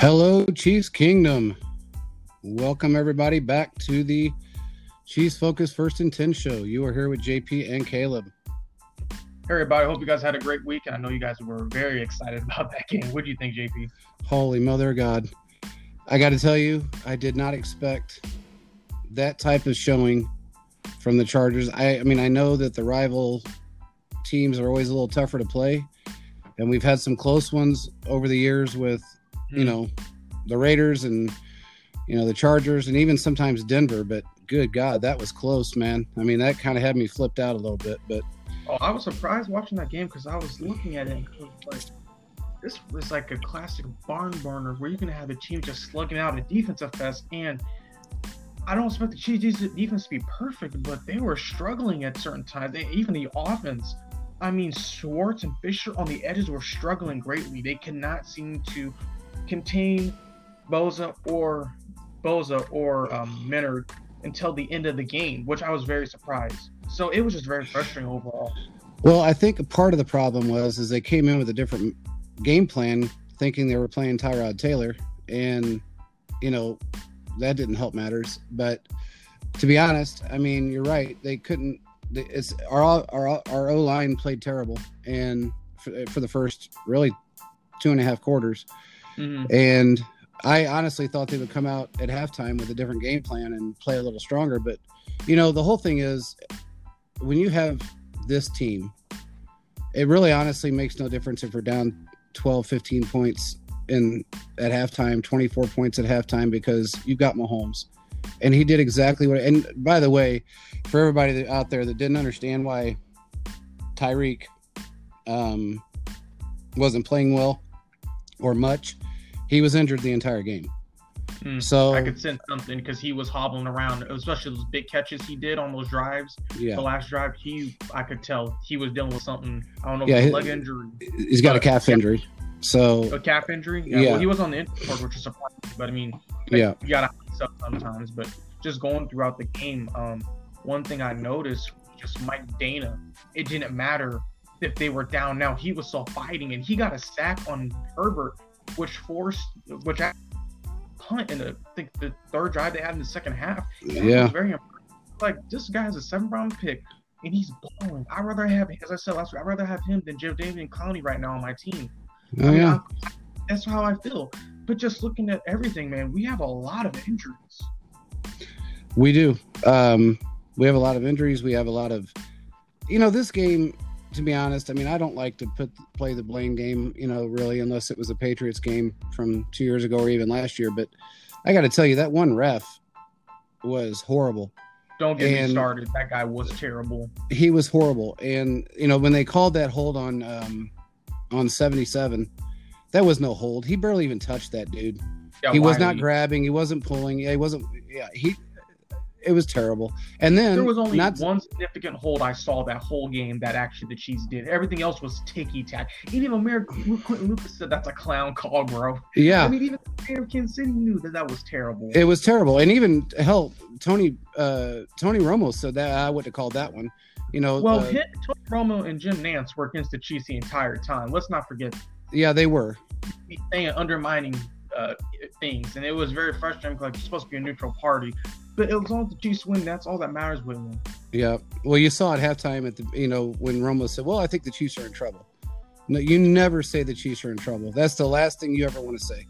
Hello, Chiefs Kingdom. Welcome, everybody, back to the Chiefs Focus First and 10 show. You are here with JP and Caleb. Hey, everybody. Hope you guys had a great week. And I know you guys were very excited about that game. What do you think, JP? Holy mother of God. I got to tell you, I did not expect that type of showing from the Chargers. I, I mean, I know that the rival teams are always a little tougher to play, and we've had some close ones over the years with, you mm-hmm. know, the Raiders and you know the Chargers and even sometimes Denver. But good God, that was close, man. I mean, that kind of had me flipped out a little bit. But Oh, I was surprised watching that game because I was looking at it and was like, this was like a classic barn burner where you're going to have the team just slugging out a defensive fest. And I don't expect the Chiefs defense to be perfect, but they were struggling at certain times. They, even the offense. I mean, Schwartz and Fisher on the edges were struggling greatly. They cannot seem to contain Bosa or Bosa or um, Menard until the end of the game, which I was very surprised. So it was just very frustrating overall. Well, I think a part of the problem was is they came in with a different game plan, thinking they were playing Tyrod Taylor, and you know that didn't help matters. But to be honest, I mean you're right. They couldn't. It's our our our O line played terrible, and for, for the first really two and a half quarters, Mm-hmm. and I honestly thought they would come out at halftime with a different game plan and play a little stronger. But you know the whole thing is when you have this team, it really honestly makes no difference if we're down 12, 15 points in at halftime, 24 points at halftime because you've got Mahomes. And he did exactly what and by the way, for everybody out there that didn't understand why Tyreek um wasn't playing well or much, he was injured the entire game. Mm. So I could sense something because he was hobbling around, especially those big catches he did on those drives. yeah, The last drive, he I could tell he was dealing with something. I don't know, Yeah, if it was a leg injury, he's got a calf injury. So a calf injury. Yeah, Yeah. Well, he was on the injury report, which is surprising. But I mean, yeah, you gotta stuff sometimes. But just going throughout the game, um, one thing I noticed just Mike Danna. It didn't matter if they were down. Now he was still fighting, and he got a sack on Herbert, which forced, which I punt in the I think the third drive they had in the second half. Yeah. was very like this guy has a seven round pick. And he's balling. I'd rather have, as I said last week, I'd rather have him than Jadeveon Clowney right now on my team. Oh I mean, yeah. I- that's how I feel. But just looking at everything, man, we have a lot of injuries. We do. Um, we have a lot of injuries. We have a lot of, you know, this game. To be honest, I mean, I don't like to put play the blame game. You know, really, unless it was a Patriots game from two years ago or even last year. But I got to tell you, that one ref was horrible. Don't get And- me started. That guy was terrible. He was horrible. And you know, when they called that hold on um, on seventy seven, that was no hold. He barely even touched that dude. Yeah, he was not grabbing. He wasn't pulling. Yeah, he wasn't. Yeah, he. It was terrible. And then There was only not one significant hold I saw that whole game that actually the Chiefs did. Everything else was ticky tack. Even American Quinton Lucas said that's a clown call, bro. yeah. I mean, even the mayor of Kansas City knew that that was terrible. It was terrible, and even hell, Tony uh, Tony Romo said that I would have called that one. You know, well, uh, him, Tony Romo and Jim Nantz were against the Chiefs the entire time. Let's not forget yeah, they were. saying undermining uh, things, and it was very frustrating. Like you're supposed to be a neutral party, but as long as the Chiefs win, that's all that matters with them. Yeah. Well, you saw at halftime at the you know when Romo said, "Well, I think the Chiefs are in trouble." No, you never say the Chiefs are in trouble. That's the last thing you ever want to say.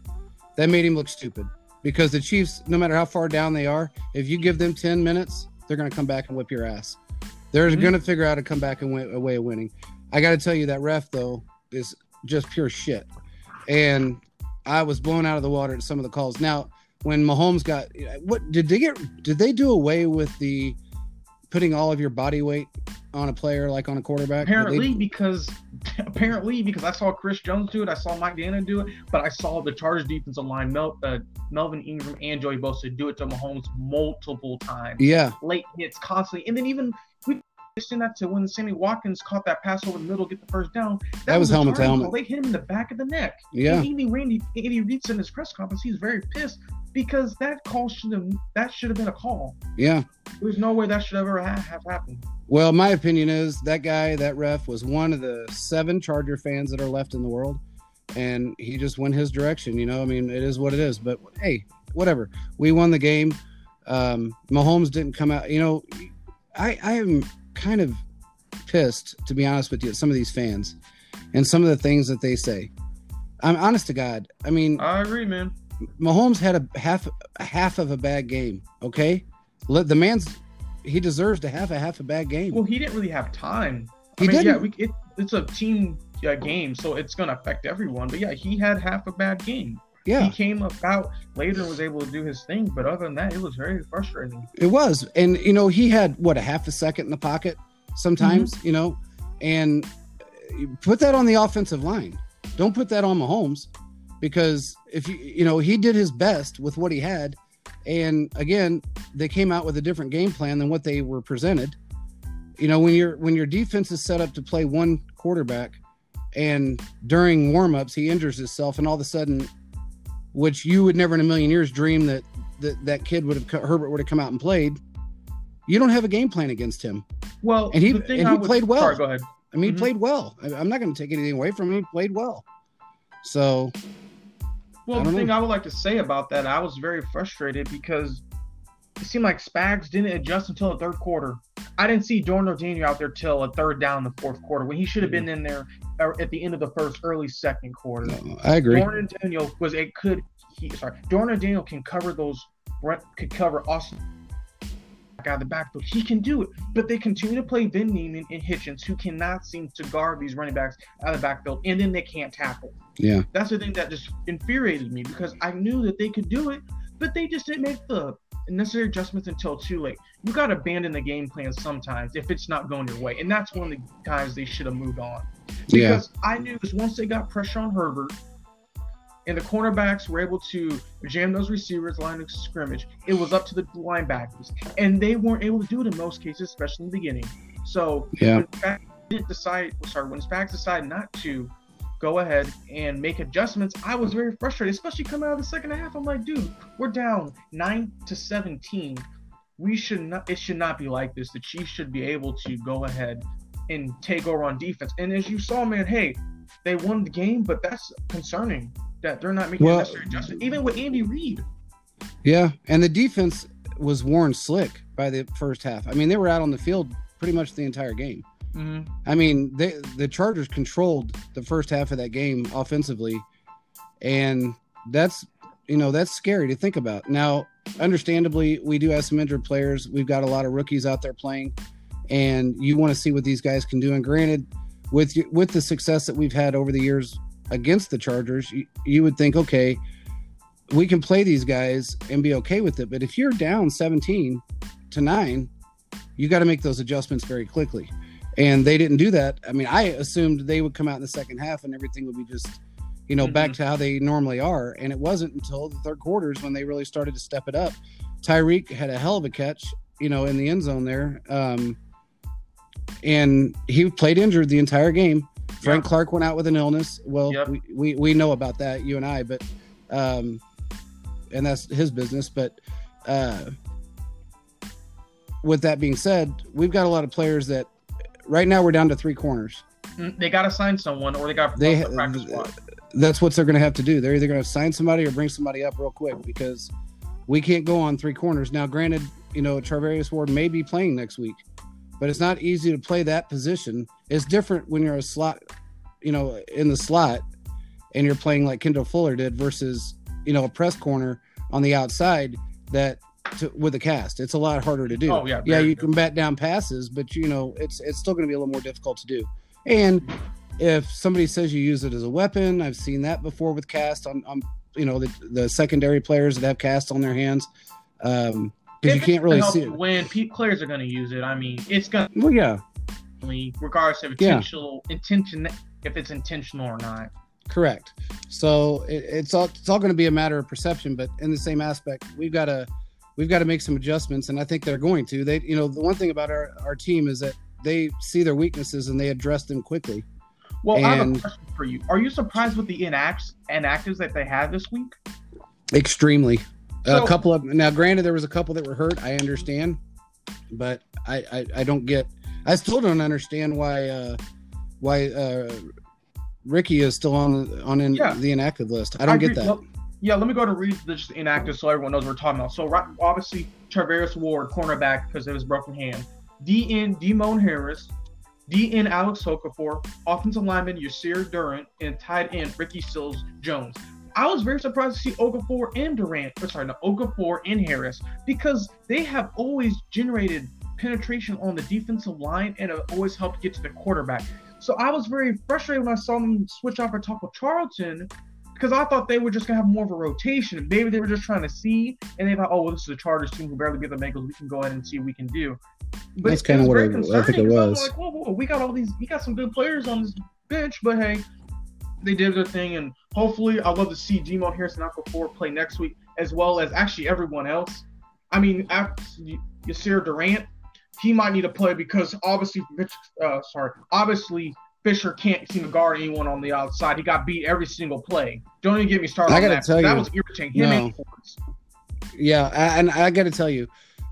That made him look stupid because the Chiefs, no matter how far down they are, if you give them ten minutes, they're going to come back and whip your ass. They're Mhm. going to figure out to come back and win, a way of winning. I got to tell you that ref though is just pure shit, and I was blown out of the water at some of the calls. Now, when Mahomes got what did they get? Did they do away with the putting all of your body weight on a player like on a quarterback? Did they- Apparently, because apparently because I saw Chris Jones do it, I saw Mike Danna do it, but I saw the Chargers defensive line, Mel, uh, Melvin Ingram and Joey Bosa do it to Mahomes multiple times, yeah, late hits constantly, and then even we mentioned that to when Sammy Watkins caught that pass over the middle, get the first down. That was a helmet to helmet. They hit him in the back of the neck. yeah, And Andy Randy, Andy Reid said in his press conference, he's very pissed because that call should have that should have been a call. yeah. There's no way that should ever ha- have happened. Well, my opinion is that guy, that ref, was one of the seven Charger fans that are left in the world. and he just went his direction. You know, I mean, it is what it is. But hey, whatever. We won the game. Um, Mahomes didn't come out. You know, I I am kind of pissed to be honest with you. Some of these fans and some of the things that they say. I'm honest to God. I mean, I agree, man. Mahomes had a half a half of a bad game. Okay, let the man's he deserves to have a half a bad game. Well, he didn't really have time. I He mean, didn't. we, it, it's a team uh, game, so it's going to affect everyone. But yeah, he had half a bad game. yeah, He came about later and was able to do his thing, but other than that, it was very frustrating. It was, and you know, he had what a half a second in the pocket sometimes, Mm-hmm. you know, and put that on the offensive line. Don't put that on Mahomes because if you you know he did his best with what he had, and again, they came out with a different game plan than what they were presented. You know, when your when your defense is set up to play one quarterback, and during warmups he injures himself, and all of a sudden, which you would never in a million years dream that that that kid would have Herbert would have come out and played. You don't have a game plan against him. Well, And he- and he would- played well. Sorry, go ahead. I mean, Mhm. he played well. I, I'm not going to take anything away from him. He played well. So Well, the don't thing know. I would like to say about that, I was very frustrated because it seemed like Spags didn't adjust until the third quarter. I didn't see Dorian O'Daniel out there till a third down in the fourth quarter when he should have been in there uh, at the end of the first, early second quarter. no, I agree. Dorian O'Daniel was it could he sorry Dorian O'Daniel can cover those could cover Austin out of the backfield. He can do it, but they continue to play Ben Niemann and Hitchens, who cannot seem to guard these running backs out of the backfield, and then they can't tackle. Yeah. That's the thing that just infuriated me because I knew that they could do it, but they just didn't make the necessary adjustments until too late. You got to abandon the game plan sometimes if it's not going your way, and that's one of the times they should have moved on. Yeah. Because I knew once they got pressure on Herbert and the cornerbacks were able to jam those receivers line of scrimmage, it was up to the linebackers. And they weren't able to do it in most cases, especially in the beginning. So Yeah. didn't decide sorry, when Spags decided not to go ahead and make adjustments, I was very frustrated, especially coming out of the second half. I'm like, dude, we're down nine to seventeen. We should not it should not be like this. The Chiefs should be able to go ahead and take over on defense. And as you saw, man, hey, they won the game, but that's concerning that they're not making Well- necessary adjustments. Even with Andy Reid. Yeah. And the defense was worn slick by the first half. I mean, they were out on the field pretty much the entire game. Mm-hmm. I mean, they, the Chargers controlled the first half of that game offensively, and that's you know that's scary to think about. Now, understandably, we do have some injured players. We've got a lot of rookies out there playing, and you want to see what these guys can do. And granted, with with the success that we've had over the years against the Chargers, you, you would think, okay, we can play these guys and be okay with it. But if you're down 17 to nine, you got to make those adjustments very quickly and they didn't do that. I mean, I assumed they would come out in the second half and everything would be just, you know, back Mhm. to how they normally are. And it wasn't until the third quarters when they really started to step it up. Tyreek had a hell of a catch, you know, in the end zone there. Um, and he played injured the entire game. Frank Yeah. Clark went out with an illness. Well, Yep. we, we, we know about that, you and I, but, um, and that's his business. But, uh, with that being said, we've got a lot of players that right now we're down to three corners. Mm, They got to sign someone, or they got to They the practice squad. That's what they're going to have to do. They're either going to sign somebody or bring somebody up real quick because we can't go on three corners. Now, granted, you know, Charvarius Ward may be playing next week, but it's not easy to play that position. It's different when you're a slot, you know, in the slot and you're playing like Kendall Fuller did versus, you know, a press corner on the outside that to, with a cast. It's a lot harder to do. Oh, yeah, yeah, you good. can bat down passes, but you know, it's it's still going to be a little more difficult to do. And if somebody says you use it as a weapon, I've seen that before with cast on, on you know, the, the secondary players that have cast on their hands. Um, because you can't really see it. Pe- players are going to use it. I mean, it's going. to Well, yeah, regardless of Yeah. intentional intention, if it's intentional or not. correct. So it, it's all it's all going to be a matter of perception, but in the same aspect, we've got to we've got to make some adjustments, and I think they're going to. They, you know, the one thing about our our team is that they see their weaknesses and they address them quickly. Well, I have a question for you. Are you surprised with the inacts inactives that they had this week? Extremely. So- a couple of now, granted, there was a couple that were hurt. I understand, but I I, I don't get. I still don't understand why uh, why uh, Ricky is still on on in, Yeah. the inactive list. I don't get agree. that. Well, yeah, let me go to read this inactive so everyone knows what we're talking about. So right, obviously Charvarius Ward, cornerback, because of his broken hand. DN Demone Harris, DN Alex Okafor, offensive lineman Yasir Durant, and tight end Ricky Sills Jones. I was very surprised to see Okafor and Durant, or sorry, no, Okafor and Harris, because they have always generated penetration on the defensive line and have always helped get to the quarterback. So I was very frustrated when I saw them switch off for Taco Charlton because I thought they were just gonna have more of a rotation. Maybe they were just trying to see, and they thought, oh, well, this is a Chargers team who barely beat the Bengals. We can go ahead and see what we can do. But That's kinda was what I- think it I'm was. Like, whoa, whoa, we got all these, we got some good players on this bench, but hey, they did their thing, and hopefully, I'd love to see Demone Harris and Okafor play next week, as well as actually everyone else. I mean, after Yasir Durant, he might need to play because obviously, uh, sorry, obviously Fisher can't seem to guard anyone on the outside. He got beat every single play. Don't even get me started. I gotta that. tell that you, was irritating. Him no. Yeah, I- and I got to tell you,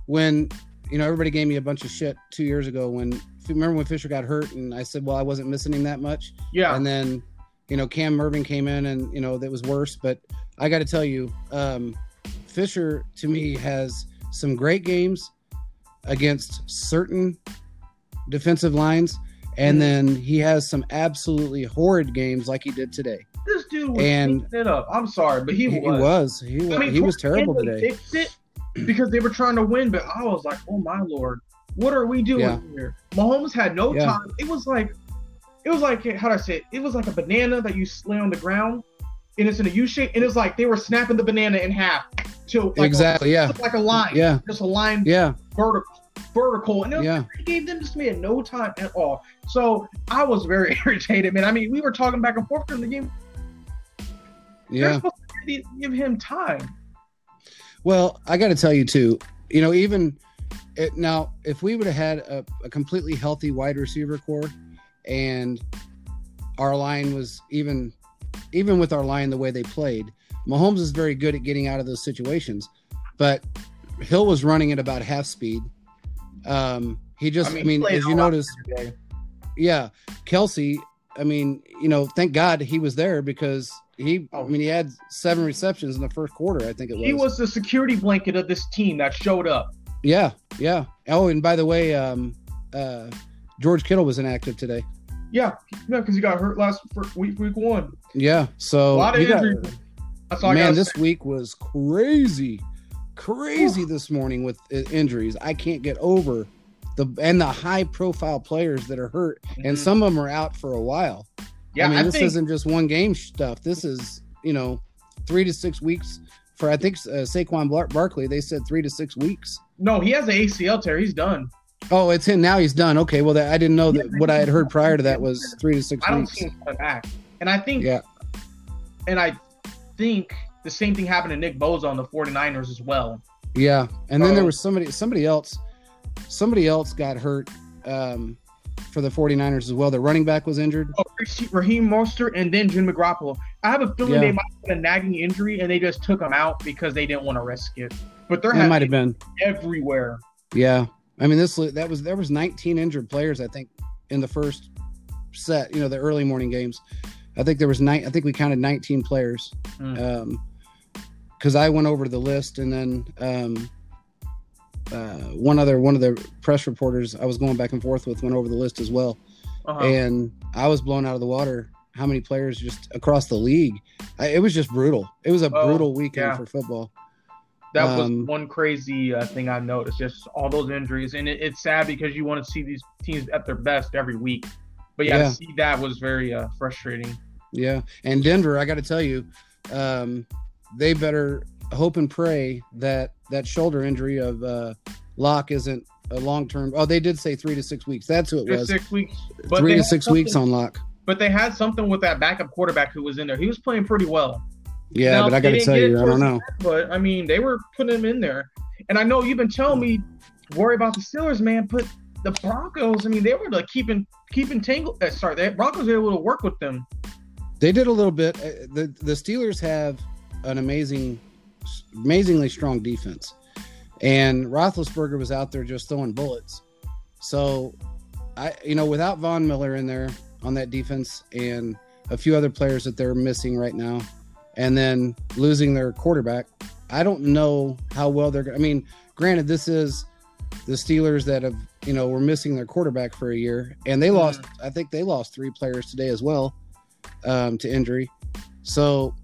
when you know everybody gave me a bunch of shit two years ago when remember when Fisher got hurt and I said, well, I wasn't missing him that much, Yeah, and then you know Cam Erving came in and you know that was worse. But I got to tell you, um, Fisher to me has some great games against certain defensive lines, and Mhm. then he has some absolutely horrid games like he did today. this dude was and- it up. I'm sorry, but he, He, was. was he was I mean, he was terrible today. Fixed it because they were trying to win, but I was like, oh my lord, what are we doing Yeah. here? Mahomes had no Yeah. time. It was like, it was like how do I say it? It was like a banana that you lay on the ground, and it's in a U shape, and it's like they were snapping the banana in half to like exactly. a, Yeah. like a line, Yeah. just a line Yeah. vertical, vertical, and it was Yeah. he gave them just made no time at all. So I was very irritated, man. I mean, we were talking back and forth during the game. Yeah. supposed to give him time. Well, I got to tell you too. You know, even it, now, if we would have had a, a completely healthy wide receiver core, and our line was even, even with our line the way they played, Mahomes is very good at getting out of those situations, but Hill was running at about half speed. Um, he just, I mean, he played as you notice, yeah, Kelce. I mean, you know, thank God he was there because he. I mean, he had seven receptions in the first quarter. I think it was. He was the security blanket of this team that showed up. Yeah, yeah. Oh, and by the way, um, uh, George Kittle was inactive today. Yeah, yeah, because he got hurt last week, week one. Yeah, so a lot of got- injuries. That's all man, got. this week was crazy, crazy this morning with injuries. I can't get over the and the high profile players that are hurt, and some of them are out for a while. Mm-hmm. yeah, I mean, I this think isn't just one game stuff. This is you know three to six weeks for I think uh, Saquon Bar- Barkley. They said three to six weeks. no, he has an ACL tear. He's done. Oh, it's him now. He's done. Okay, well, that, I didn't know that. What I had heard prior to that was three to six I don't weeks. see him back. And I think, Yeah, and I think the same thing happened to Nick Bosa on the 49ers as well. yeah. And then there was somebody, somebody else, somebody else got hurt um, for the 49ers as well. The running back was injured. Oh, Raheem Mostert and then Jimmy Garoppolo. I have a feeling Yeah. they might have a nagging injury and they just took him out because they didn't want to risk it. But they're It might have been. everywhere. Yeah. I mean, this that was there was 19 injured players. I think in the first set. You know, the early morning games. I think there was nine. I think we counted 19 players. Mm. Um, because I went over the list and then um, uh, one other one of the press reporters I was going back and forth with went over the list as well. Uh-huh. and I was blown out of the water. How many players just across the league? I, it was just brutal. It was a Oh, brutal weekend yeah. for football. That was Um, one crazy uh, thing I noticed. Just all those injuries, and it, it's sad because you want to see these teams at their best every week. But yeah, Yeah. to see that was very uh, frustrating. Yeah, and Denver, I got to tell you, um, they better hope and pray that that shoulder injury of uh, Lock isn't a long term. Oh, they did say three to six weeks. That's who it was. six weeks, but three to six weeks on Lock. But they had something with that backup quarterback who was in there. He was playing pretty well. Yeah, Now, but I got to tell you, I don't know. But I mean, they were putting him in there. And I know you've been telling me worry about the Steelers, man. But the Broncos, I mean, they were like keeping keeping tangle. Uh, sorry, the Broncos were able to work with them. They did a little bit. Uh, The the Steelers have an amazing, amazingly strong defense, and Roethlisberger was out there just throwing bullets. So, I you know without Von Miller in there on that defense and a few other players that they're missing right now, and then losing their quarterback. I don't know how well they're going. I mean, granted, this is the Steelers that have you know were missing their quarterback for a year, and they lost. I think they lost three players today as well um, to injury. So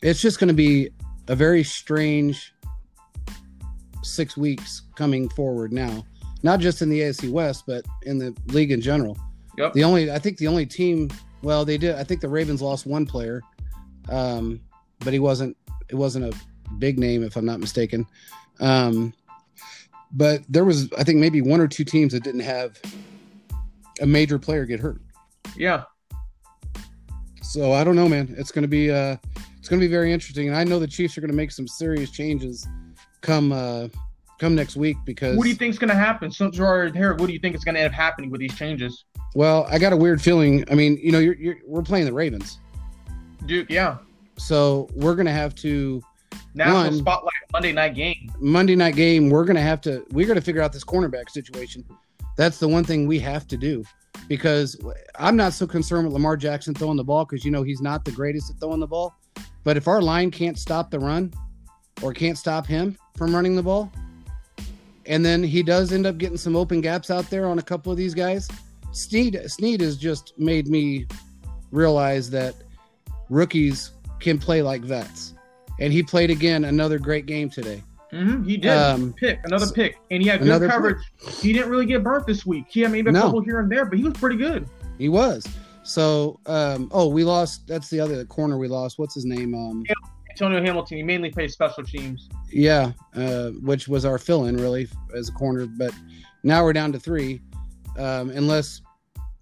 it's just going to be a very strange six weeks coming forward now, not just in the AFC West, but in the league in general. Yep. The only, I think, the only team. Well, they did. I think the Ravens lost one player, um, but he wasn't. It wasn't a big name, if I'm not mistaken. Um, but there was, I think, maybe one or two teams that didn't have a major player get hurt. Yeah. So I don't know, man. It's going to be uh, it's going to be very interesting, and I know the Chiefs are going to make some serious changes come uh, come next week because. What do you think's going to happen? You're already here, what do you think is going to end up happening with these changes? Well, I got a weird feeling. I mean, you know, you're, you're we're playing the Ravens, Dude, yeah. so we're going to have to National One- spotlight Monday night game. Monday night game. We're going to have to we're to figure out this cornerback situation. That's the one thing we have to do because I'm not so concerned with Lamar Jackson throwing the ball because you know he's not the greatest at throwing the ball. But if our line can't stop the run or can't stop him from running the ball, and then he does end up getting some open gaps out there on a couple of these guys, Sneed Sneed has just made me realize that rookies can play like vets. And he played again another great game today. hmm he did. Um, pick, another pick. And he had good coverage. He didn't really get burnt this week. He had maybe a No. couple here and there, but he was pretty good. He was. So, um, oh, we lost. That's the other corner we lost. What's his name? Um, Antonio Hamilton, he mainly plays special teams. yeah, uh, which was our fill-in really as a corner. But now we're down to three, um, unless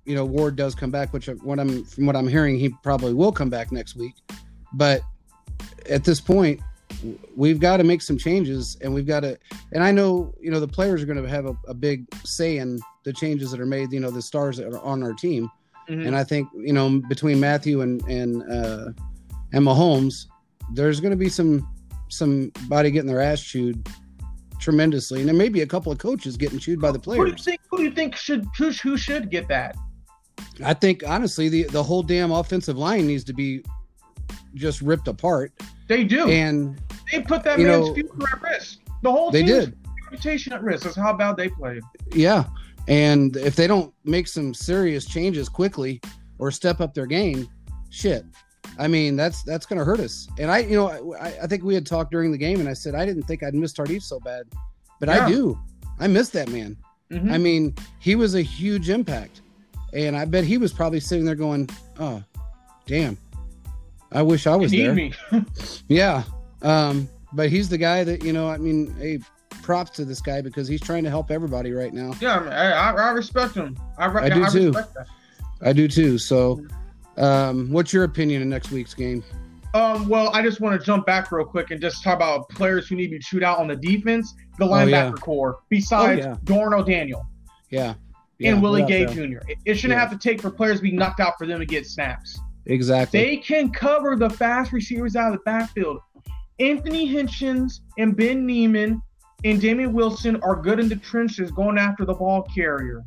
you know Ward does come back, which what I'm from what I'm hearing, he probably will come back next week. But at this point, we've got to make some changes, and we've got to. And I know you know the players are going to have a, a big say in the changes that are made. You know the stars that are on our team. Mhm. And I think you know between Mathieu and and uh, and Mahomes, there's going to be some somebody getting their ass chewed tremendously, and there may be a couple of coaches getting chewed by the Who do you players. think? Who do you think should who, who should get that? I think honestly, the the whole damn offensive line needs to be just ripped apart, They do. and they put that man's know, future at risk. The whole they did. reputation at risk. That's how bad they played. Yeah. And if they don't make some serious changes quickly or step up their game, shit. I mean, that's that's going to hurt us. And I, you know, I, I think we had talked during the game, and I said I didn't think I'd miss Tardif so bad, but Yeah. I do. I miss that man. Mhm. I mean, he was a huge impact, and I bet he was probably sitting there going, "Oh, damn, I wish I was there." Yeah. Um, but he's the guy that you know. I mean, hey, props to this guy because he's trying to help everybody right now. yeah, I, I, I respect him. I, I do I too. respect that. I do too. So, um, what's your opinion of next week's game? Um, well, I just want to jump back real quick and just talk about players who need to be chewed out on the defense, the Oh, linebacker yeah. core, besides Oh, yeah. Dorian O'Daniel Yeah. Yeah, and Willie Gay doubt. Jr. It, it shouldn't Yeah. have to take for players to be knocked out for them to get snaps. Exactly. They can cover the fast receivers out of the backfield. Anthony Hitchens and Ben Niemann and Damien Wilson are good in the trenches going after the ball carrier.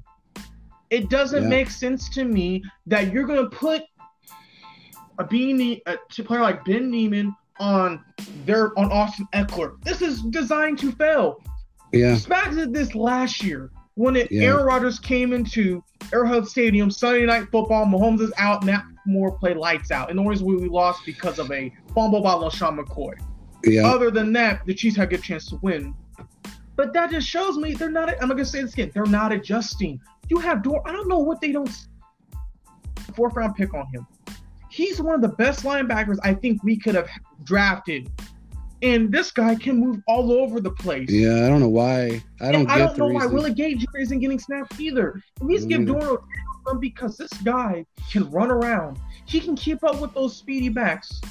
It doesn't Yeah. make sense to me that you're going to put a beanie a t- player like Ben Niemann on their on Austin Ekeler. This is designed to fail. yeah. Spags did this last year when it, Yeah. Aaron Rodgers came into Arrowhead Stadium Sunday Night Football. Mahomes is out. Matt Moore played lights out. And the reason we lost because of a fumble by LeSean McCoy. Yeah. Other than that, the Chiefs had a good chance to win. But that just shows me they're not. I'm gonna say this again. They're not adjusting. You have Dor. I don't know what they don't. Fourth round pick on him. He's one of the best linebackers I think we could have drafted. And this guy can move all over the place. Yeah. I don't know why. I don't And get I don't know why. Willie Gay Jr. isn't getting snaps either. At least give. Doro some because this guy can run around. He can keep up with those speedy backs.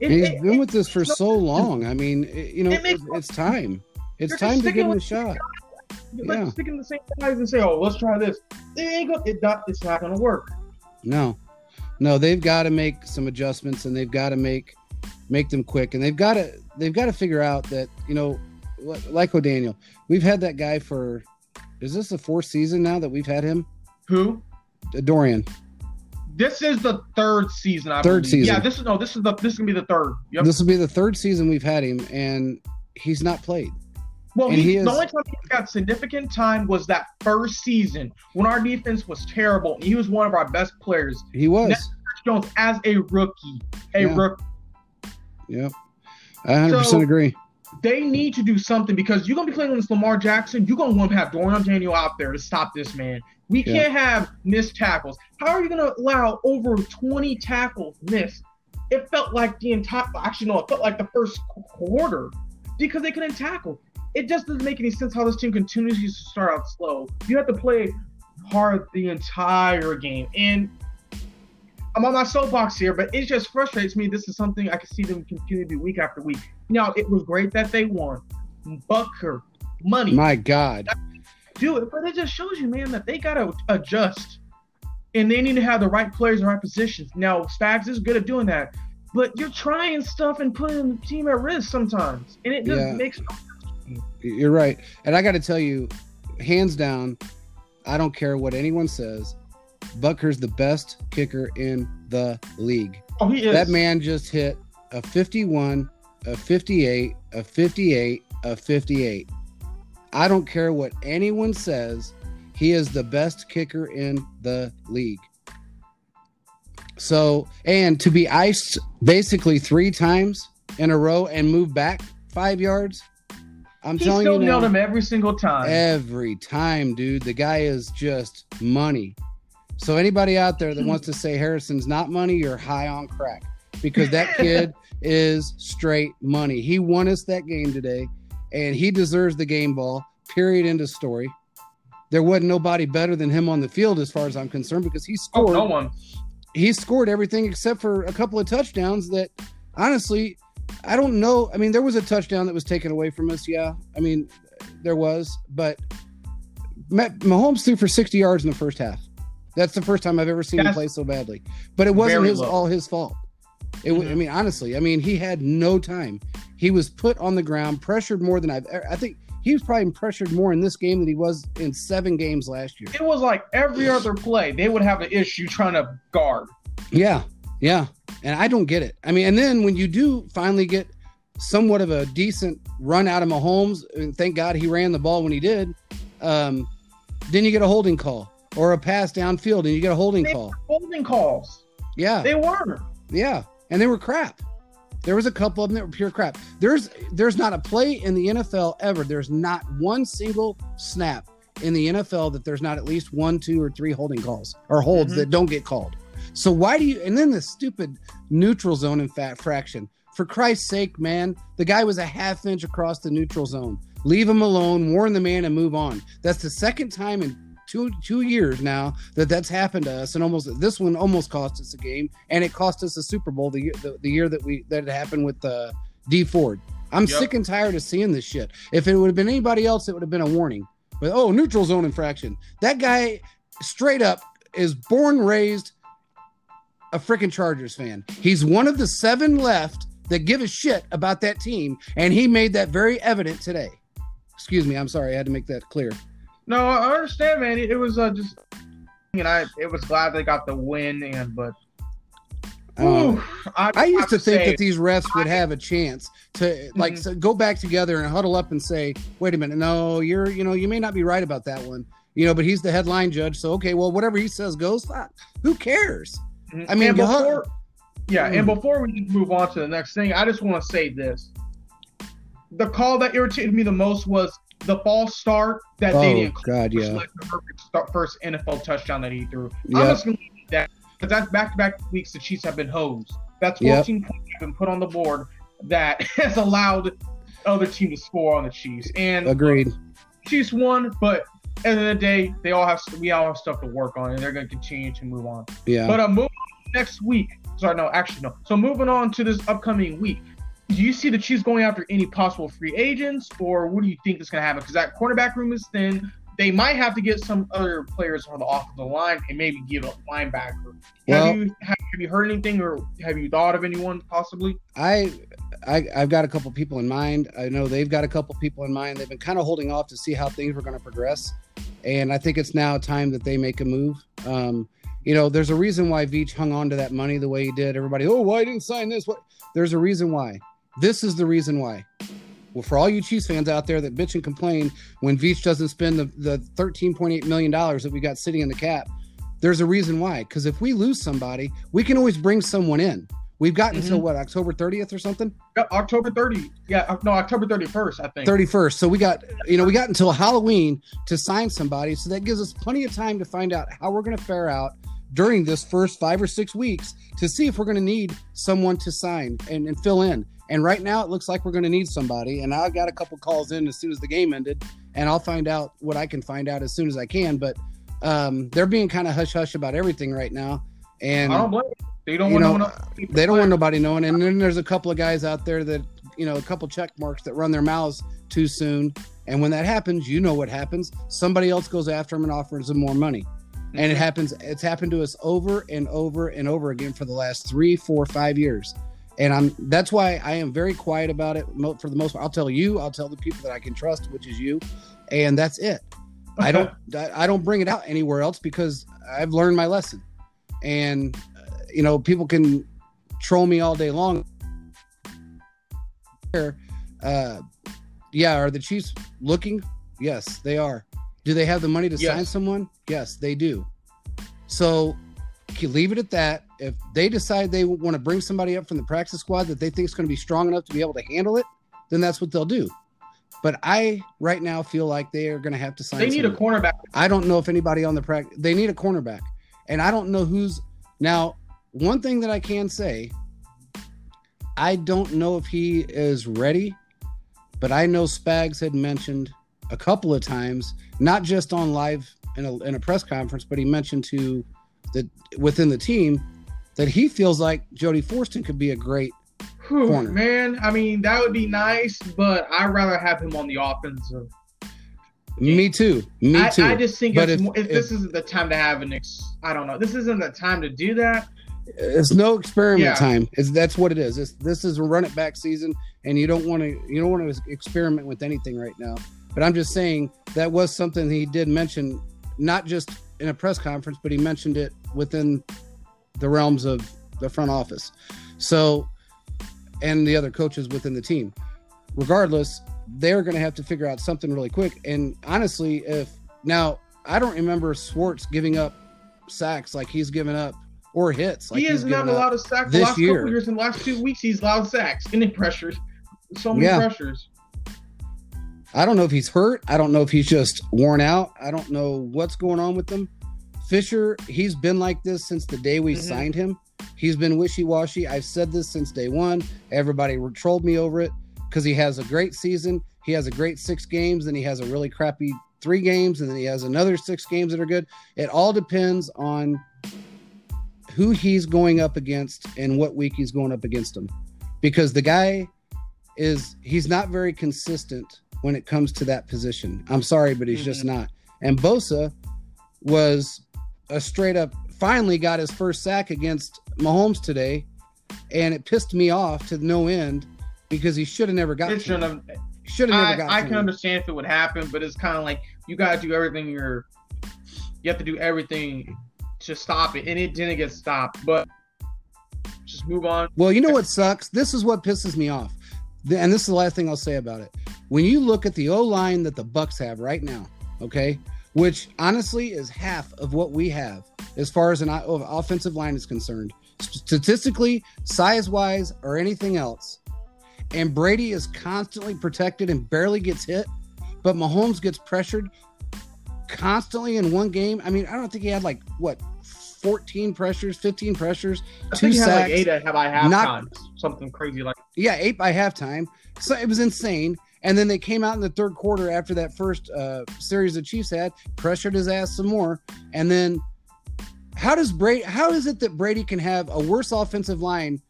It- he's it- been it- with this for so long. I mean, you know, makes- it's, time. It's time to give him a shot. like Yeah. sticking the same guys and say, "Oh, let's try this." It ain't go. It not, It's not gonna work. No, no, they've got to make some adjustments, and they've got to make make them quick, and they've got to they've got to figure out that you know, like O'Daniel, we've had that guy for. Is this the fourth season now that we've had him, Who? Uh, Dorian? This is the third season. I Third believe. season. Yeah, this is no. This is the. This is gonna be the third. Yep. This will be the third season we've had him, and he's not played. well, he, he is- the only time he got significant time was that first season when our defense was terrible. and He was one of our best players. He was. Jones as a rookie, a Yeah. rookie. Yep. I 100% So- agree. They need to do something because you're gonna be playing against Lamar Jackson. You're gonna want to have Dorian O'Daniel out there to stop this man. We Yeah. can't have missed tackles. How are you gonna allow over 20 tackles missed? It felt like the entire. Actually, no, it felt like the first quarter because they couldn't tackle. It just doesn't make any sense how this team continues to start out slow. You have to play hard the entire game, and I'm on my soapbox here, but it just frustrates me. This is something I can see them continue to do week after week. Now, it was great that they won. Butker, money, My God. do it, but it just shows you, man, that they gotta adjust, and they need to have the right players in the right positions. Now, Spags is good at doing that, but you're trying stuff and putting the team at risk sometimes, and it just Yeah. makes You're right. And I got to tell you, hands down, I don't care what anyone says. Butker's the best kicker in the league. oh he is That man just hit a 51, a 58, a 58, a 58. I don't care what anyone says. He is the best kicker in the league. So, and to be iced basically three times in a row and move back five yards, I'm he telling still you nailed him every single time. every time, dude. The guy is just money. So anybody out there that wants to say Harrison's not money, you're high on crack because that kid is straight money. He won us that game today, and he deserves the game ball. Period. End of story. There wasn't nobody better than him on the field, as far as I'm concerned, because he scored. oh, no one. He scored everything except for a couple of touchdowns that, honestly, I don't know. I mean, there was a touchdown that was taken away from us. Yeah, I mean, there was, but Ma- Mahomes threw for 60 yards in the first half. That's the first time I've ever seen him play so badly. But it wasn't very his low. all his fault. It, wa- I mean, honestly, I mean, he had no time. He was put on the ground, pressured more than I've. ever I think he was probably pressured more in this game than he was in seven games last year. It was like every other play, they would have an issue trying to guard. Yeah, yeah, and I don't get it. I mean, and then when you do finally get somewhat of a decent run out of Mahomes, and thank God he ran the ball when he did, um, then you get a holding call or a pass downfield, and you get a holding They- call. Holding calls. Yeah, They weren't. yeah, and they were crap. There was a couple of them that were pure crap. There's there's not a play in the NFL ever. There's not one single snap in the NFL that there's not at least one, two, or three holding calls or holds Mhm. that don't get called. So why do you? And then the stupid neutral zone and fat fraction. For Christ's sake, man, the guy was a half inch across the neutral zone. Leave him alone, warn the man, and move on. That's the second time in two two years now that that's happened to us, and almost this one almost cost us a game, and it cost us a Super Bowl the year the, the year that we that it happened with uh, Dee Ford. I'm Yep. sick and tired of seeing this shit. If it would have been anybody else, it would have been a warning. But oh, neutral zone infraction. That guy straight up is born raised a freaking Chargers fan. He's one of the seven left that give a shit about that team, and he made that very evident today. Excuse me, I'm sorry, I had to make that clear. No, I understand, man. It, it was uh, just, and I it was glad they got the win, and but Um, Ooh, I, I used to think say, that these refs would have a chance to like Mhm. so go back together and huddle up and say, "Wait a minute, no, you're you know you may not be right about that one, you know, but he's the headline judge, so okay, well whatever he says goes. Fuck, who cares? I mean, and you before, yeah, and Mm. before we move on to the next thing, I just want to say this: the call that irritated me the most was the false start that they Oh didn't call, God, yeah, the perfect start, first NFL touchdown that he threw. Yeah. I'm just gonna leave that because that's back-to-back weeks the Chiefs have been hosed. That's Yep. 14 points have been put on the board that has allowed other team to score on the Chiefs. And agreed. Chiefs won, but at the end of the day, they all have we all have stuff to work on, and they're going to continue to move on. Yeah, But uh, moving on to next week. Sorry, no, actually no. So moving on to this upcoming week, do you see the Chiefs going after any possible free agents, or what do you think is going to happen? Because that cornerback room is thin. They might have to get some other players on the offensive line and maybe give a linebacker. Well- have you have, have you heard anything, or have you thought of anyone possibly? I, I I've got a couple people in mind. I know they've got a couple people in mind. They've been kind of holding off to see how things were going to progress, and I think it's now time that they make a move. Um, you know, there's a reason why Veach hung on to that money the way he did. Everybody, oh, why didn't sign this? What? There's a reason why. This is the reason why. Well, for all you Chiefs fans out there that bitch and complain when Veach doesn't spend the, the $13.8 million that we got sitting in the cap, there's a reason why. Because if we lose somebody, we can always bring someone in. We've got Mhm. until what, October 30th or something? Yeah, October 30. Yeah, uh, no, October 31st, I think. 31st. So we got, you know, we got until Halloween to sign somebody. So that gives us plenty of time to find out how we're going to fare out during this first five or six weeks to see if we're going to need someone to sign and, and fill in. And right now it looks like we're going to need somebody. And I got a couple calls in as soon as the game ended, and I'll find out what I can find out as soon as I can. But um, they're being kind of hush hush about everything right now. And I don't blame you. They don't you want know, no they don't want nobody knowing. And then there's a couple of guys out there that, you know, a couple check marks that run their mouths too soon. And when that happens, you know what happens. Somebody else goes after them and offers them more money. And it happens, it's happened to us over and over and over again for the last three, four, five years. And I'm that's why I am very quiet about it for the most part. I'll tell you, I'll tell the people that I can trust, which is you. And that's it. I don't I don't bring it out anywhere else because I've learned my lesson. And uh, you know, people can troll me all day long. Uh, yeah, are the Chiefs looking? Yes, they are. Do they have the money to sign someone? Yes, they do. So you leave it at that. If they decide they want to bring somebody up from the practice squad that they think is going to be strong enough to be able to handle it, then that's what they'll do. But I right now feel like they are going to have to sign. They need a cornerback. I don't know if anybody on the practice they need a cornerback. And I don't know who's now one thing that I can say I don't know if he is ready, but I know Spags had mentioned a couple of times, not just on live in a, in a press conference, but he mentioned to the within the team that he feels like Jody Fortson could be a great Whew, Corner. man, I mean that would be nice, but I'd rather have him on the offensive. me too. Me I, too. I just think if- more, if, if- this isn't the time to have an ex. I don't know. This isn't the time to do that. it's no experiment Yeah. time. It's, that's what it is. It's, this is a run it back season, and you don't want to you don't want to experiment with anything right now. But I'm just saying that was something he did mention, not just in a press conference, but he mentioned it within the realms of the front office. So, and the other coaches within the team. Regardless, they're going to have to figure out something really quick. And honestly, if now I don't remember Schwartz giving up sacks like he's given up or hits like he has not given up. allowed a sack the this last year. couple years. In the last two weeks, he's allowed sacks, getting pressures, so many Yeah. pressures. I don't know if he's hurt. I don't know if he's just worn out. I don't know what's going on with him. Fisher, he's been like this since the day we Mhm. signed him. He's been wishy washy. I've said this since day one. Everybody trolled me over it because he has a great season. He has a great six games, then he has a really crappy three games, and then he has another six games that are good. It all depends on who he's going up against and what week he's going up against him. Because the guy is he's not very consistent when it comes to that position. I'm sorry, but he's just mm-hmm. not. And Bosa was a straight up finally got his first sack against Mahomes today, and it pissed me off to no end because he should have never got It shouldn't have. Should have never I, got I to can him. understand if it would happen, but it's kind of like you got to do everything. You're you have to do everything to stop it, and it didn't get stopped. But just move on. Well, you know what sucks? This is what pisses me off. And this is the last thing I'll say about it. When you look at the O line that the Bucks have right now, okay, which honestly is half of what we have as far as an offensive line is concerned, statistically, size wise, or anything else. And Brady is constantly protected and barely gets hit, but Mahomes gets pressured constantly in one game. I mean, I don't think he had like what 14 pressures, 15 pressures, I two had like eight at by halftime, Not- something crazy like. Yeah, eight by halftime. So it was insane. And then they came out in the third quarter after that first uh, series the Chiefs had, pressured his ass some more. And then how does Brady? How is it that Brady can have a worse offensive line,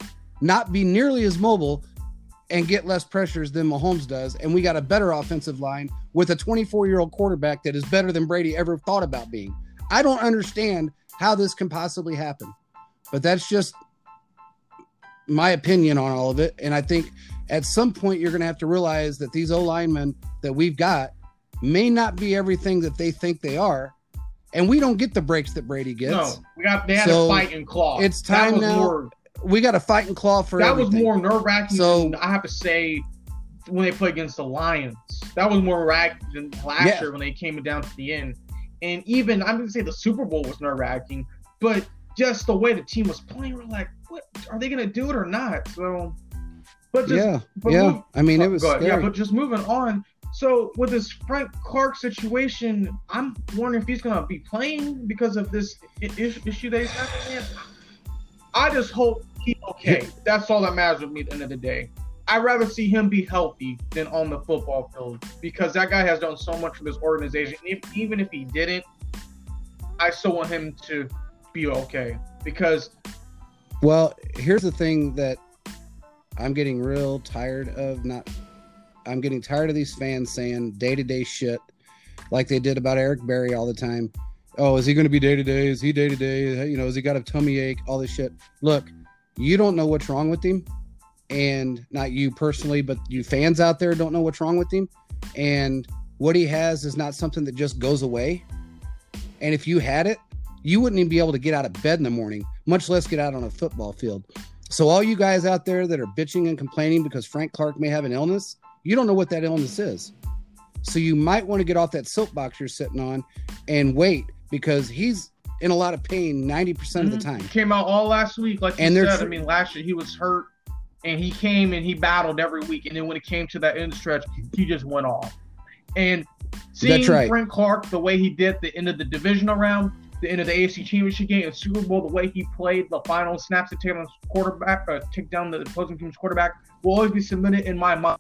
not be nearly as mobile, and get less pressures than Mahomes does? And we got a better offensive line with a 24 year old quarterback that is better than Brady ever thought about being. I don't understand how this can possibly happen, but that's just my opinion on all of it. And I think at some point you're going to have to realize that these O linemen that we've got may not be everything that they think they are. and we don't get the breaks that Brady gets. No, we got they had So, a fight in claw. it's time now More, We got to fight and claw for that everything. was more nerve wracking. So- than I have to say when they played against the Lions. That was more wracking than last Yeah. year when they came down to the end. And even I'm gonna say the Super Bowl was nerve wracking, but just the way the team was playing, we're like, what are they gonna do it or not? So, but just yeah, but yeah. move- I mean, Oh, it was go scary. Yeah, but just moving on. So with this Frank Clark situation, I'm wondering if he's gonna be playing because of this i- issue that he's having. I just hope he's okay. That's all that matters with me at the end of the day. I'd rather see him be healthy than on the football field because that guy has done so much for this organization. If, even if he didn't, I still want him to be okay because Well, here's the thing that I'm getting real tired of not I'm getting tired of these fans saying day-to-day shit like they did about Eric Berry all the time. Oh, is he going to be day-to-day? Is he day-to-day? You know, has he got a tummy ache? All this shit. Look, you don't know what's wrong with him and not you personally, but you fans out there don't know what's wrong with him and what he has is not something that just goes away. And if you had it, you wouldn't even be able to get out of bed in the morning, much less get out on a football field. So, all you guys out there that are bitching and complaining because Frank Clark may have an illness, you don't know what that illness is. So, you might want to get off that soapbox you're sitting on and wait because he's in a lot of pain 90% of the Mhm. time. Came out all last week, like And said. I mean, last year he was hurt, and he came and he battled every week, and then when it came to that end stretch, he just went off. And seeing right. Frank Clark the way he did the end of the divisional round, the end of the AFC Championship game, and Super Bowl, the way he played the final snaps to take down the quarterback, uh, take down the opposing team's quarterback, will always be cemented in my mind.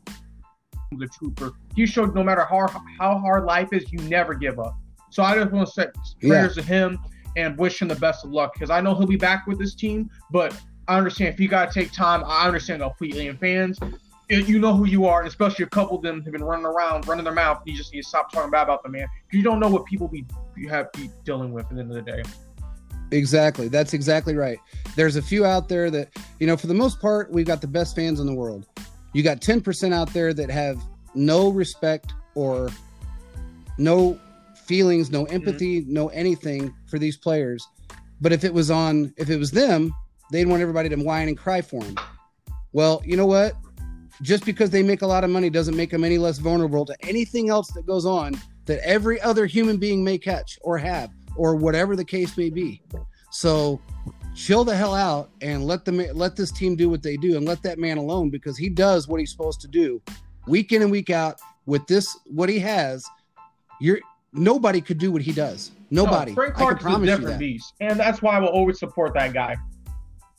He was a trooper. He showed no matter how how hard life is, you never give up. So I just want to say prayers to him and wish him the best of luck because I know he'll be back with this team. But I understand if you got to take time, I understand completely. And fans, you- you know who you are, and especially a couple of them have been running around, running their mouth. You just need to stop talking bad about the man. You don't know what people be you have to be dealing with at the end of the day. Exactly. That's exactly right. There's a few out there that, you know, for the most part, we've got the best fans in the world. You got 10% out there that have no respect or no feelings, no mm-hmm. empathy, no anything for these players. But if it was on, if it was them, they'd want everybody to whine and cry for them. Well, you know what? Just because they make a lot of money doesn't make them any less vulnerable to anything else that goes on that every other human being may catch or have or whatever the case may be. So chill the hell out and let them let this team do what they do and let that man alone because he does what he's supposed to do week in and week out with this what he has. You're nobody could do what he does. Nobody. No, Frank I can a different that. beast, and that's why I will always support that guy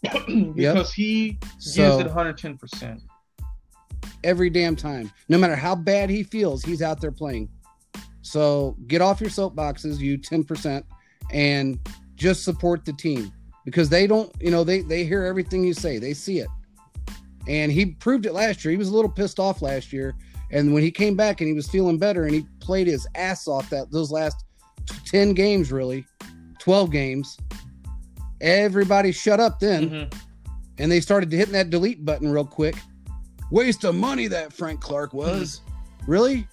because he gives it 110. percent every damn time. No matter how bad he feels, he's out there playing. So get off your soapboxes, you 10%, and just support the team because they don't, you know, they they hear everything you say. They see it. And he proved it last year. He was a little pissed off last year. And when he came back and he was feeling better and he played his ass off that those last 10 games really, 12 games, everybody shut up then Mm-hmm. and they started hitting that delete button real quick. Waste of money that Frank Clark was. Really?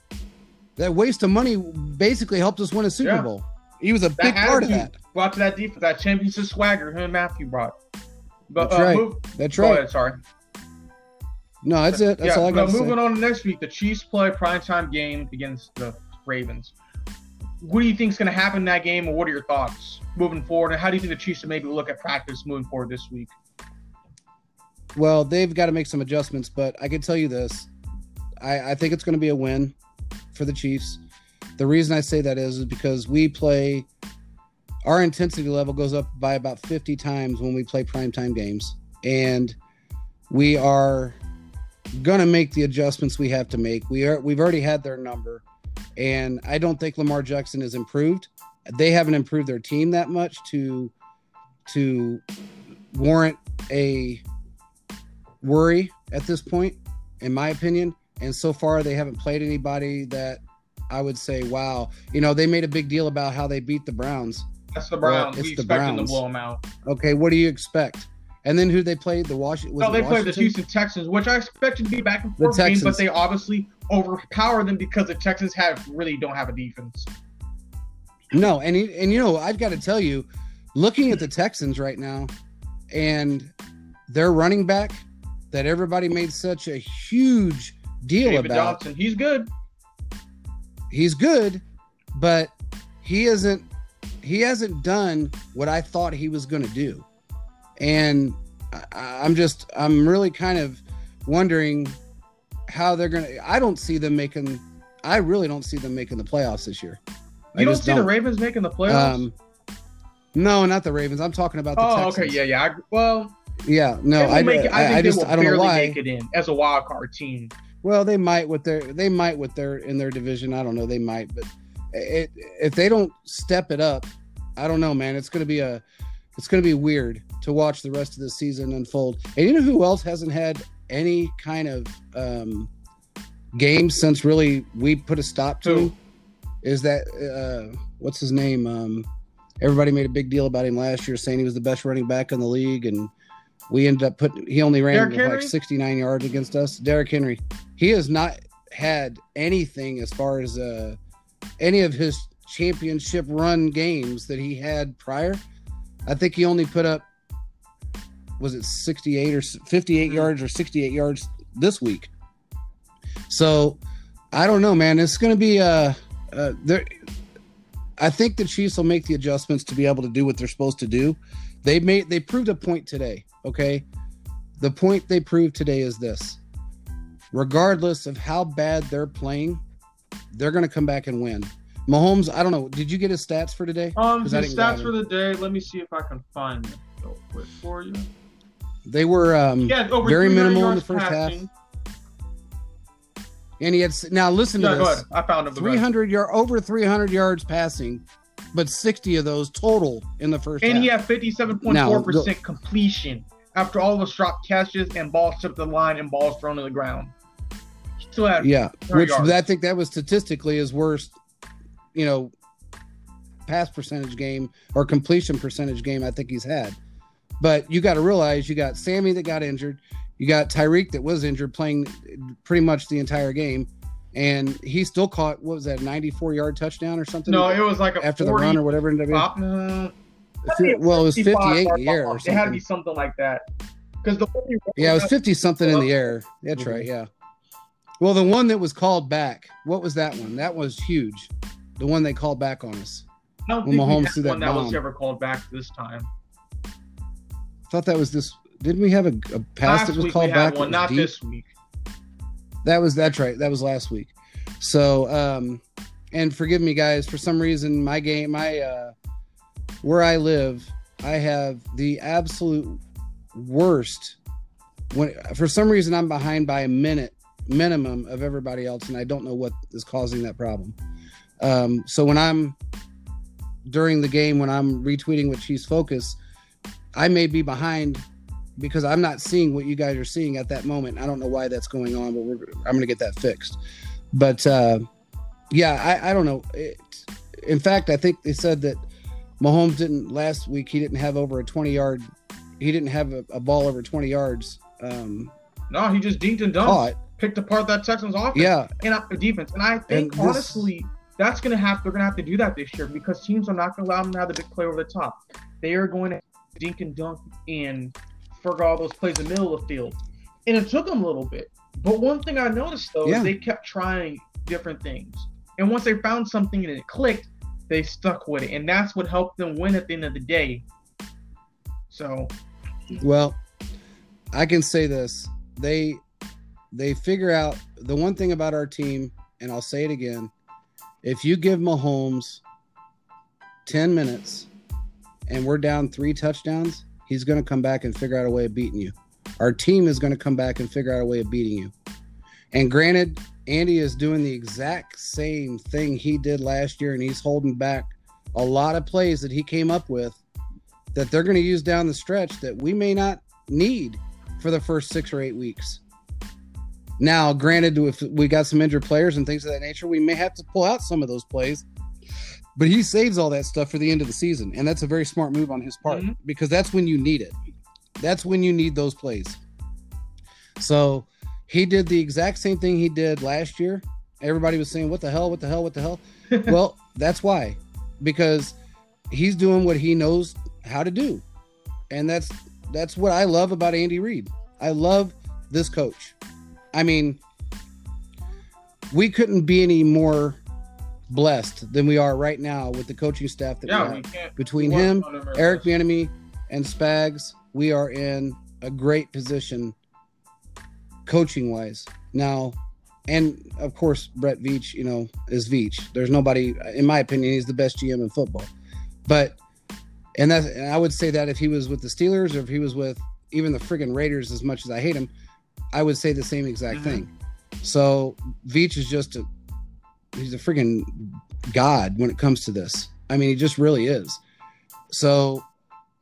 That waste of money basically helped us win a Super Yeah. Bowl. He was a That big part of that. Brought to that defense, that championship swagger him and Mathieu brought. But That's uh, right. move, That's right. ahead, sorry. No, that's it. That's yeah, all I got moving say. on to next week, the Chiefs play primetime game against the Ravens. What do you think is going to happen in that game, and what are your thoughts moving forward? And how do you think the Chiefs should maybe look at practice moving forward this week? Well, they've got to make some adjustments, but I can tell you this: I, I think it's going to be a win for the Chiefs. The reason I say that is, is because we play our intensity level goes up by about 50 times when we play primetime games, and we are going to make the adjustments we have to make. We are we've already had their number, and I don't think Lamar Jackson has improved. They haven't improved their team that much to to warrant a worry at this point, in my opinion. And so far, they haven't played anybody that I would say, wow. You know, they made a big deal about how they beat the Browns. That's the Well, Browns. it's we the expect them to Browns. blow them out. Okay, what do you expect? And then who they played? The Washington. No, they played the Houston Texans, which I expected to be back and The forth game, but they obviously overpower them because the Texans have really don't have a defense. No, and and you know, I've got to tell you, looking at the Texans right now, and their running back that everybody made such a huge deal David about. Johnson, he's good. He's good, but he isn't. He hasn't done what I thought he was going to do, and I, I'm just. I'm really kind of wondering how they're going to. I don't see them making. I really don't see them making the playoffs this year. I You don't just see the Ravens making the playoffs? Um, no, not the Ravens. I'm talking about the oh, Texans. okay, yeah, yeah. I, well, yeah. No, I, make I, think I they just will I don't know barely why. make it in as a wild card team. Well, they might with their they might with their in their division. I don't know. They might, but it, if they don't step it up, I don't know, man. It's gonna be a it's gonna be weird to watch the rest of the season unfold. And you know who else hasn't had any kind of um, game since really we put a stop to him? Is that uh, what's his name? Um, everybody made a big deal about him last year, saying he was the best running back in the league, and we ended up putting. He only ran like 69 yards against us. Derrick Henry. He has not had anything as far as uh, any of his championship run games that he had prior. I think he only put up was it 68 or 58 Mhm. yards or 68 yards this week. So I don't know, man. It's going to be uh, uh there. I think the Chiefs will make the adjustments to be able to do what they're supposed to do. They made they proved a point today. Okay, the point they proved today is this: regardless of how bad they're playing, they're going to come back and win. Mahomes, I don't know. Did you get his stats for today? Um, his I didn't grab stats for the day. Let me see if I can find them real quick for you. They were um, Yeah, very minimal in the first passing. half. and he had now listen to Yeah, go this: ahead. I found him. best. 300 yard over 300 yards passing, but 60 of those total in the first And half. he had 57.4% completion after all the drop catches and balls tipped the line and balls thrown to the ground. Still had yeah, which yards. I think that was statistically his worst, you know, pass percentage game or completion percentage game I think he's had. But you got to realize you got Sammy that got injured, you got Tyreek that was injured playing pretty much the entire game, and he still caught what was that 94 yard touchdown or something? no, it was like a after the run or whatever. it ended up being. uh, well, it was 58 in the air or It had to be something like that. Because the Yeah, it was 50 something in the air. That's Mhm. right. Yeah. Well, the one that was called back, what was that one? That was huge. The one they called back on us. I don't when think we had threw that one that was ever called back this time. thought that was this. Didn't we have a, a pass Last that was called back? one, not deep? this week. That was that's right. That was last week. So, um, and forgive me, guys. For some reason, my game, my uh, where I live, I have the absolute worst. When for some reason I'm behind by a minute minimum of everybody else, and I don't know what is causing that problem. Um, so when I'm during the game, when I'm retweeting with Chiefs Focus, I may be behind because I'm not seeing what you guys are seeing at that moment. I don't know why that's going on, but we're, I'm going to get that fixed. But uh, yeah, I, I don't know. It, in fact, I think they said that Mahomes didn't last week. He didn't have over a 20 yard. He didn't have a, a ball over 20 yards um, No, he just dinked and dunked, caught. picked apart that Texans offense Yeah, and uh, defense. And I think And this- honestly, that's gonna have they're gonna have to do that this year because teams are not gonna allow them to have the big play over the top. They are going to dink and dunk and forget all those plays in the middle of the field. And it took them a little bit. But one thing I noticed though Yeah. is they kept trying different things. And once they found something and it clicked, they stuck with it. And that's what helped them win at the end of the day. So Well, I can say this. They they figure out the one thing about our team, and I'll say it again. If you give Mahomes 10 minutes and we're down three touchdowns, he's going to come back and figure out a way of beating you. Our team is going to come back and figure out a way of beating you. And granted, Andy is doing the exact same thing he did last year, and he's holding back a lot of plays that he came up with that they're going to use down the stretch that we may not need for the first six or eight weeks. Now, granted, if we got some injured players and things of that nature, we may have to pull out some of those plays. But he saves all that stuff for the end of the season, and that's a very smart move on his part Mhm. because that's when you need it. That's when you need those plays. So he did the exact same thing he did last year. Everybody was saying, "What the hell? What the hell? What the hell?" well, that's why because he's doing what he knows how to do. And that's that's what I love about Andy Reid. I love this coach. I mean, we couldn't be any more blessed than we are right now with the coaching staff that Yeah, we have. Between we him, on him or Eric. Bieniemy, and Spags, we are in a great position coaching wise. Now, and of course, Brett Veach, you know, is Veach. There's nobody, in my opinion, he's the best GM in football. But, and that's, and I would say that if he was with the Steelers or if he was with even the friggin' Raiders, as much as I hate him, I would say the same exact Mhm. thing. So Veach is just a, he's a freaking god when it comes to this. I mean, he just really is. So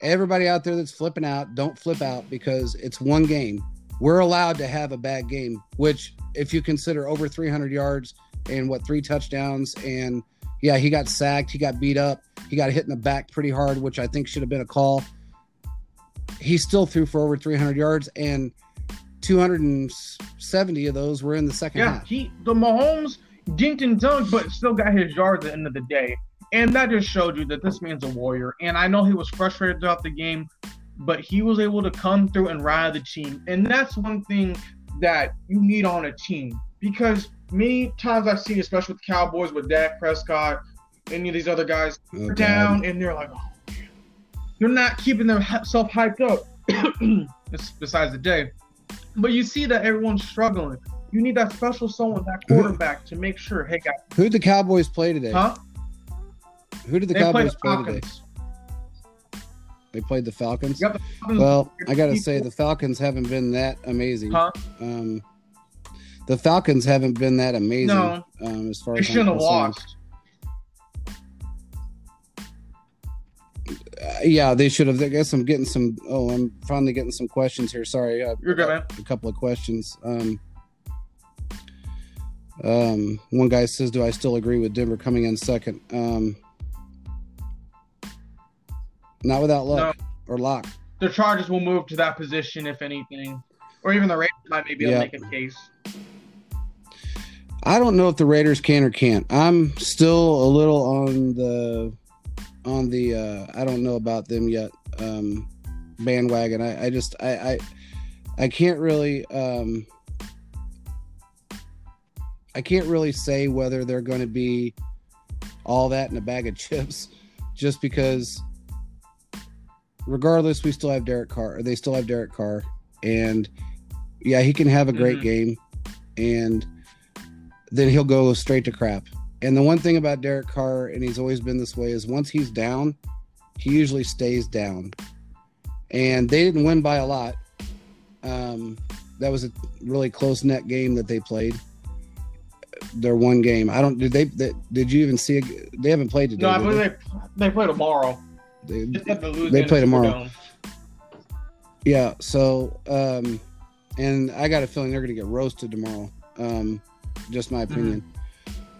everybody out there that's flipping out, don't flip out because it's one game. We're allowed to have a bad game, which if you consider over 300 yards and what three touchdowns and yeah, he got sacked, he got beat up, he got hit in the back pretty hard, which I think should have been a call. He still threw for over 300 yards and 270 of those were in the second Yeah, half. he the Mahomes dinked and dunked, but still got his yards at the end of the day. And that just showed you that this man's a warrior. And I know he was frustrated throughout the game, but he was able to come through and ride the team. And that's one thing that you need on a team. Because many times I've seen, especially with Cowboys, with Dak Prescott, any of these other guys, Oh, they're down and they're like, oh, they're not keeping themselves hyped up. Besides the day. But you see that everyone's struggling. You need that special someone, that quarterback, to make sure, hey guys, Who did the Cowboys play today? huh? Who did the they play Cowboys the play today? They played the Falcons. Yep, the Falcons. Well, I got to say the Falcons haven't been that amazing. Huh? Um, the Falcons haven't been that amazing. No. Um, as far They as I'm shouldn't have concerned. lost. Uh, yeah, they should have. I guess I'm getting some. Oh, I'm finally getting some questions here. Sorry, uh, You're good, man. a couple of questions. Um, um, one guy says, "Do I still agree with Denver coming in second? Um, not without luck or lock. The Chargers will move to that position, if anything. Or even the Raiders might maybe Yeah. make a case. I don't know if the Raiders can or can't. I'm still a little on the on the uh I don't know about them yet um bandwagon. I, I just I, I I can't really um I can't really say whether they're going to be all that in a bag of chips just because regardless we still have Derek Carr or they still have Derek Carr and yeah he can have a great Mhm. game and then he'll go straight to crap. And the one thing about Derek Carr, and he's always been this way, is once he's down, he usually stays down. And they didn't win by a lot. Um, that was a really close net game that they played. Their one game. I don't. Did they? they did you even see? it? They haven't played today. No, I believe they, they play tomorrow. they? They- play tomorrow. Yeah. So, um, and I got a feeling they're going to get roasted tomorrow. Um, just my opinion.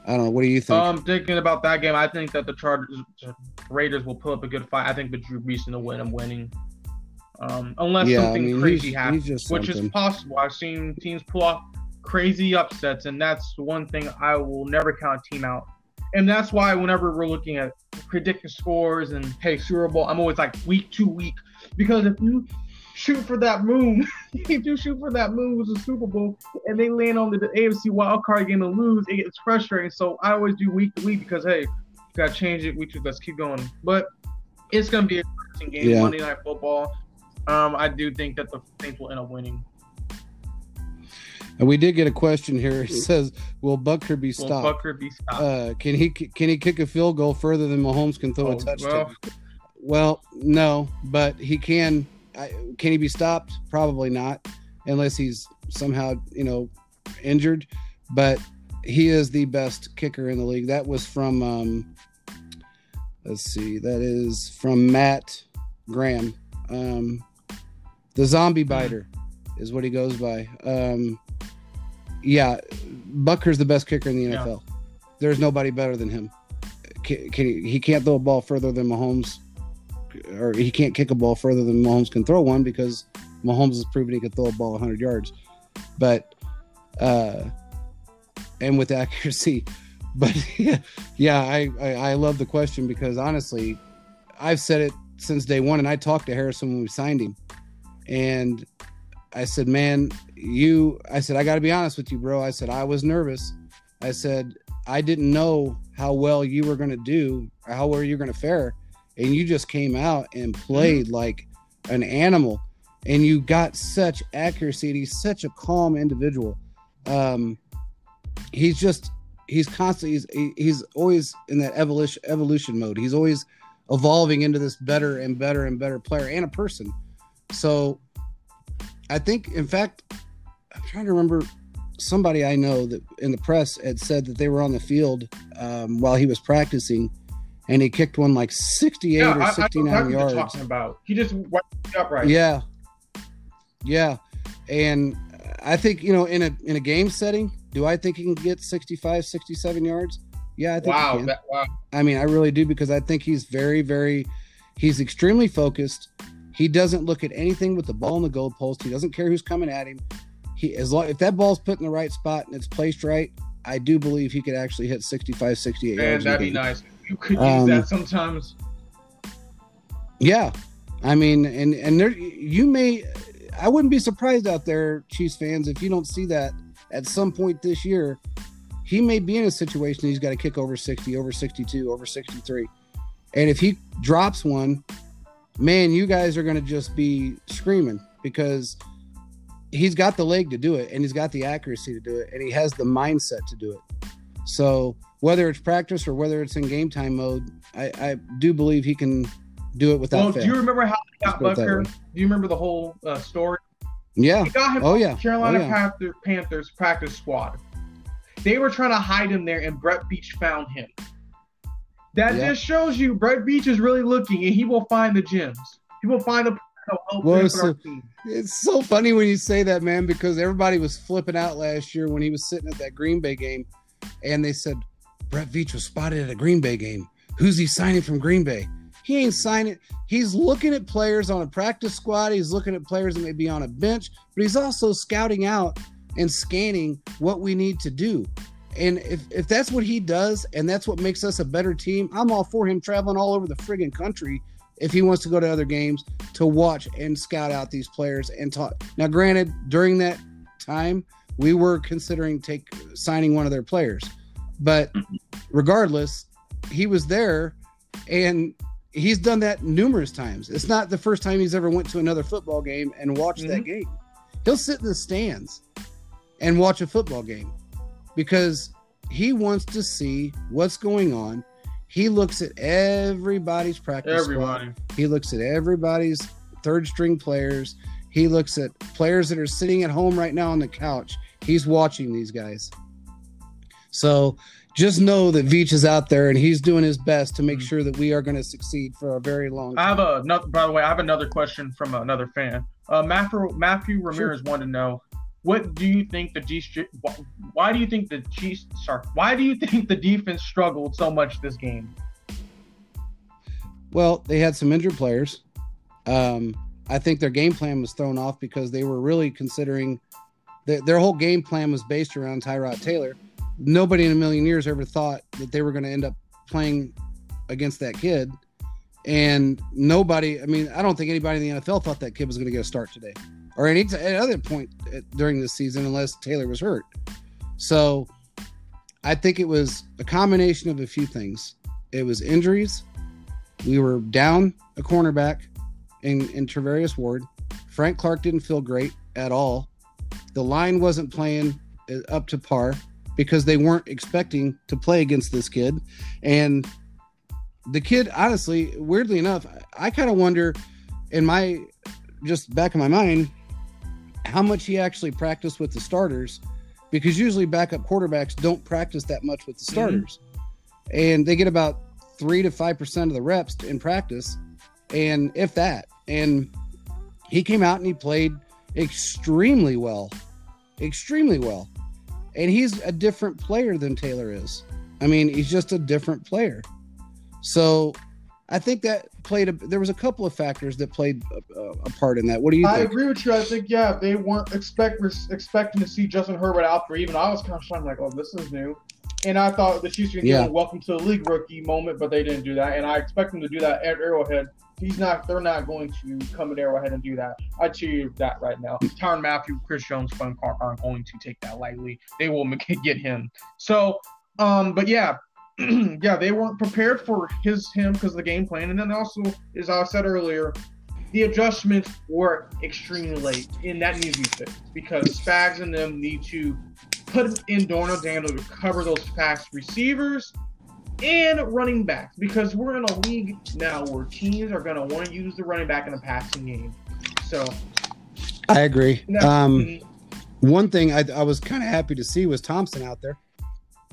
I don't know. What do you think? Um, I'm thinking about that game, I think that the Chargers, Raiders will put up a good fight. I think the Drew Brees will win. I'm winning. Um, unless yeah, I something mean, crazy he's, happens. he's just which is possible. I've seen teams pull off crazy upsets, and that's one thing I will never count a team out. And that's why whenever we're looking at predicting scores and hey Super Bowl, I'm always like week to week because if you shoot for that moon, if you shoot for that moon with the Super Bowl and they land on the, AFC wild card game and lose, it gets frustrating. So I always do week to week because hey, gotta change it. Week to let's keep going. But it's gonna be a interesting game, Yeah. Monday Night Football. Um, I do think that the Saints will end up winning. And we did get a question here. It says, "Will Butker be Will stopped? Butker be stopped? uh, can he can he kick a field goal further than Mahomes can throw Oh, a touchdown?" well, Well, no, but he can. I, can he be stopped? Probably not, unless he's somehow you know injured. But he is the best kicker in the league. That was from. Um, let's see. That is from Matt Graham. Um, the zombie biter is what he goes by. Um, yeah, Butker's the best kicker in the Yeah. NFL. There's nobody better than him. Can, can he, he can't throw a ball further than Mahomes, or he can't kick a ball further than Mahomes can throw one because Mahomes has proven he can throw a ball 100 yards. But, uh, and with accuracy, but yeah, yeah I, I, I love the question because honestly, I've said it since day one, and I talked to Harrison when we signed him, and I said, "Man, you," I said, "I got to be honest with you, bro." I said, "I was nervous." I said, "I didn't know how well you were going to do, or how well you were going to fare, and you just came out and played mm-hmm. like an animal, and you got such accuracy. And he's such a calm individual. Um, he's just he's constantly he's he's always in that evolution evolution mode. He's always evolving into this better and better and better player and a person. So I think, in fact, I'm trying to remember somebody I know that in the press had said that they were on the field um, while he was practicing, and he kicked one like 68 yeah, or 69 I, I yards. Talking about he just went upright. Yeah, yeah, and I think you know in a in a game setting, do I think he can get 65, 67 yards? Yeah, I think wow, that, wow. I mean, I really do because I think he's very, very, he's extremely focused. He doesn't look at anything with the ball in the goalpost. He doesn't care who's coming at him. He as long if that ball's put in the right spot and it's placed right, I do believe he could actually hit 65, 68 Man, yards. that'd be nice. You could use um, that sometimes. Yeah, I mean, and and there you may, I wouldn't be surprised out there, Chiefs fans, if you don't see that at some point this year he may be in a situation he's got to kick over 60, over 62, over 63. And if he drops one, man, you guys are going to just be screaming because he's got the leg to do it and he's got the accuracy to do it and he has the mindset to do it. So whether it's practice or whether it's in game time mode, I, I do believe he can do it without. Well, fail. do you remember how he got Butker? Do you remember the whole uh, story? Yeah. oh yeah. Carolina oh, yeah. Panther, Panthers practice squad. They were trying to hide him there, and Brett Veach found him. That yeah. just shows you Brett Veach is really looking, and he will find the gems. He will find the well, it's, so, it's so funny when you say that, man, because everybody was flipping out last year when he was sitting at that Green Bay game, and they said Brett Veach was spotted at a Green Bay game. Who's he signing from Green Bay? He ain't signing. He's looking at players on a practice squad. He's looking at players that may be on a bench, but he's also scouting out and scanning what we need to do. And if, if that's what he does and that's what makes us a better team, I'm all for him traveling all over the friggin' country if he wants to go to other games to watch and scout out these players and talk. Now, granted, during that time, we were considering take signing one of their players, but regardless, he was there and he's done that numerous times. It's not the first time he's ever went to another football game and watched mm-hmm. that game. He'll sit in the stands and watch a football game because he wants to see what's going on. He looks at everybody's practice. Everybody. Squad. He looks at everybody's third string players. He looks at players that are sitting at home right now on the couch. He's watching these guys. So just know that Veach is out there and he's doing his best to make mm-hmm. sure that we are going to succeed for a very long time. I have a by the way, I have another question from another fan. Uh, Matthew Matthew Ramirez sure. wanted to know what do you think the G? Why do you think the Chiefs? Sorry, why do you think the defense struggled so much this game? Well, they had some injured players. Um, I think their game plan was thrown off because they were really considering that their whole game plan was based around Tyrod Taylor. Nobody in a million years ever thought that they were going to end up playing against that kid. And nobody, I mean, I don't think anybody in the NFL thought that kid was going to get a start today or any, t- other point uh, during the season unless Taylor was hurt. So I think it was a combination of a few things. It was injuries. We were down a cornerback in, in Charvarius Ward. Frank Clark didn't feel great at all. The line wasn't playing uh, up to par because they weren't expecting to play against this kid. And the kid, honestly, weirdly enough, I kind of wonder in my just back of my mind, how much he actually practiced with the starters because usually backup quarterbacks don't practice that much with the mm-hmm. starters. Mm-hmm. And they get about three to five percent of the reps in practice, and if that. And he came out and he played extremely well, extremely well. And he's a different player than Taylor is. I mean, he's just a different player. So I think that played a, there was a couple of factors that played a, a part in that. What do you? I think? agree with you. I think yeah, they weren't expect expecting to see Justin Herbert out for even. I was kind of trying like, oh, this is new. And I thought the Chiefs were going to Yeah. welcome to the league rookie moment, but they didn't do that. And I expect them to do that at Arrowhead. He's not. They're not going to come at Arrowhead and do that. I tell you that right now. Tyrann Mathieu, Chris Jones, Fun Clark aren't going to take that lightly. They will make, get him. So, um, but yeah, yeah, they weren't prepared for his him because of the game plan, and then also, as I said earlier, the adjustments were extremely late, and that needs to be fixed because Spags and them need to put in Dorian O'Daniel to cover those fast receivers and running backs because we're in a league now where teams are going to want to use the running back in the passing game. So, I agree. Um, mhm. one thing I, I was kind of happy to see was Thompson out there.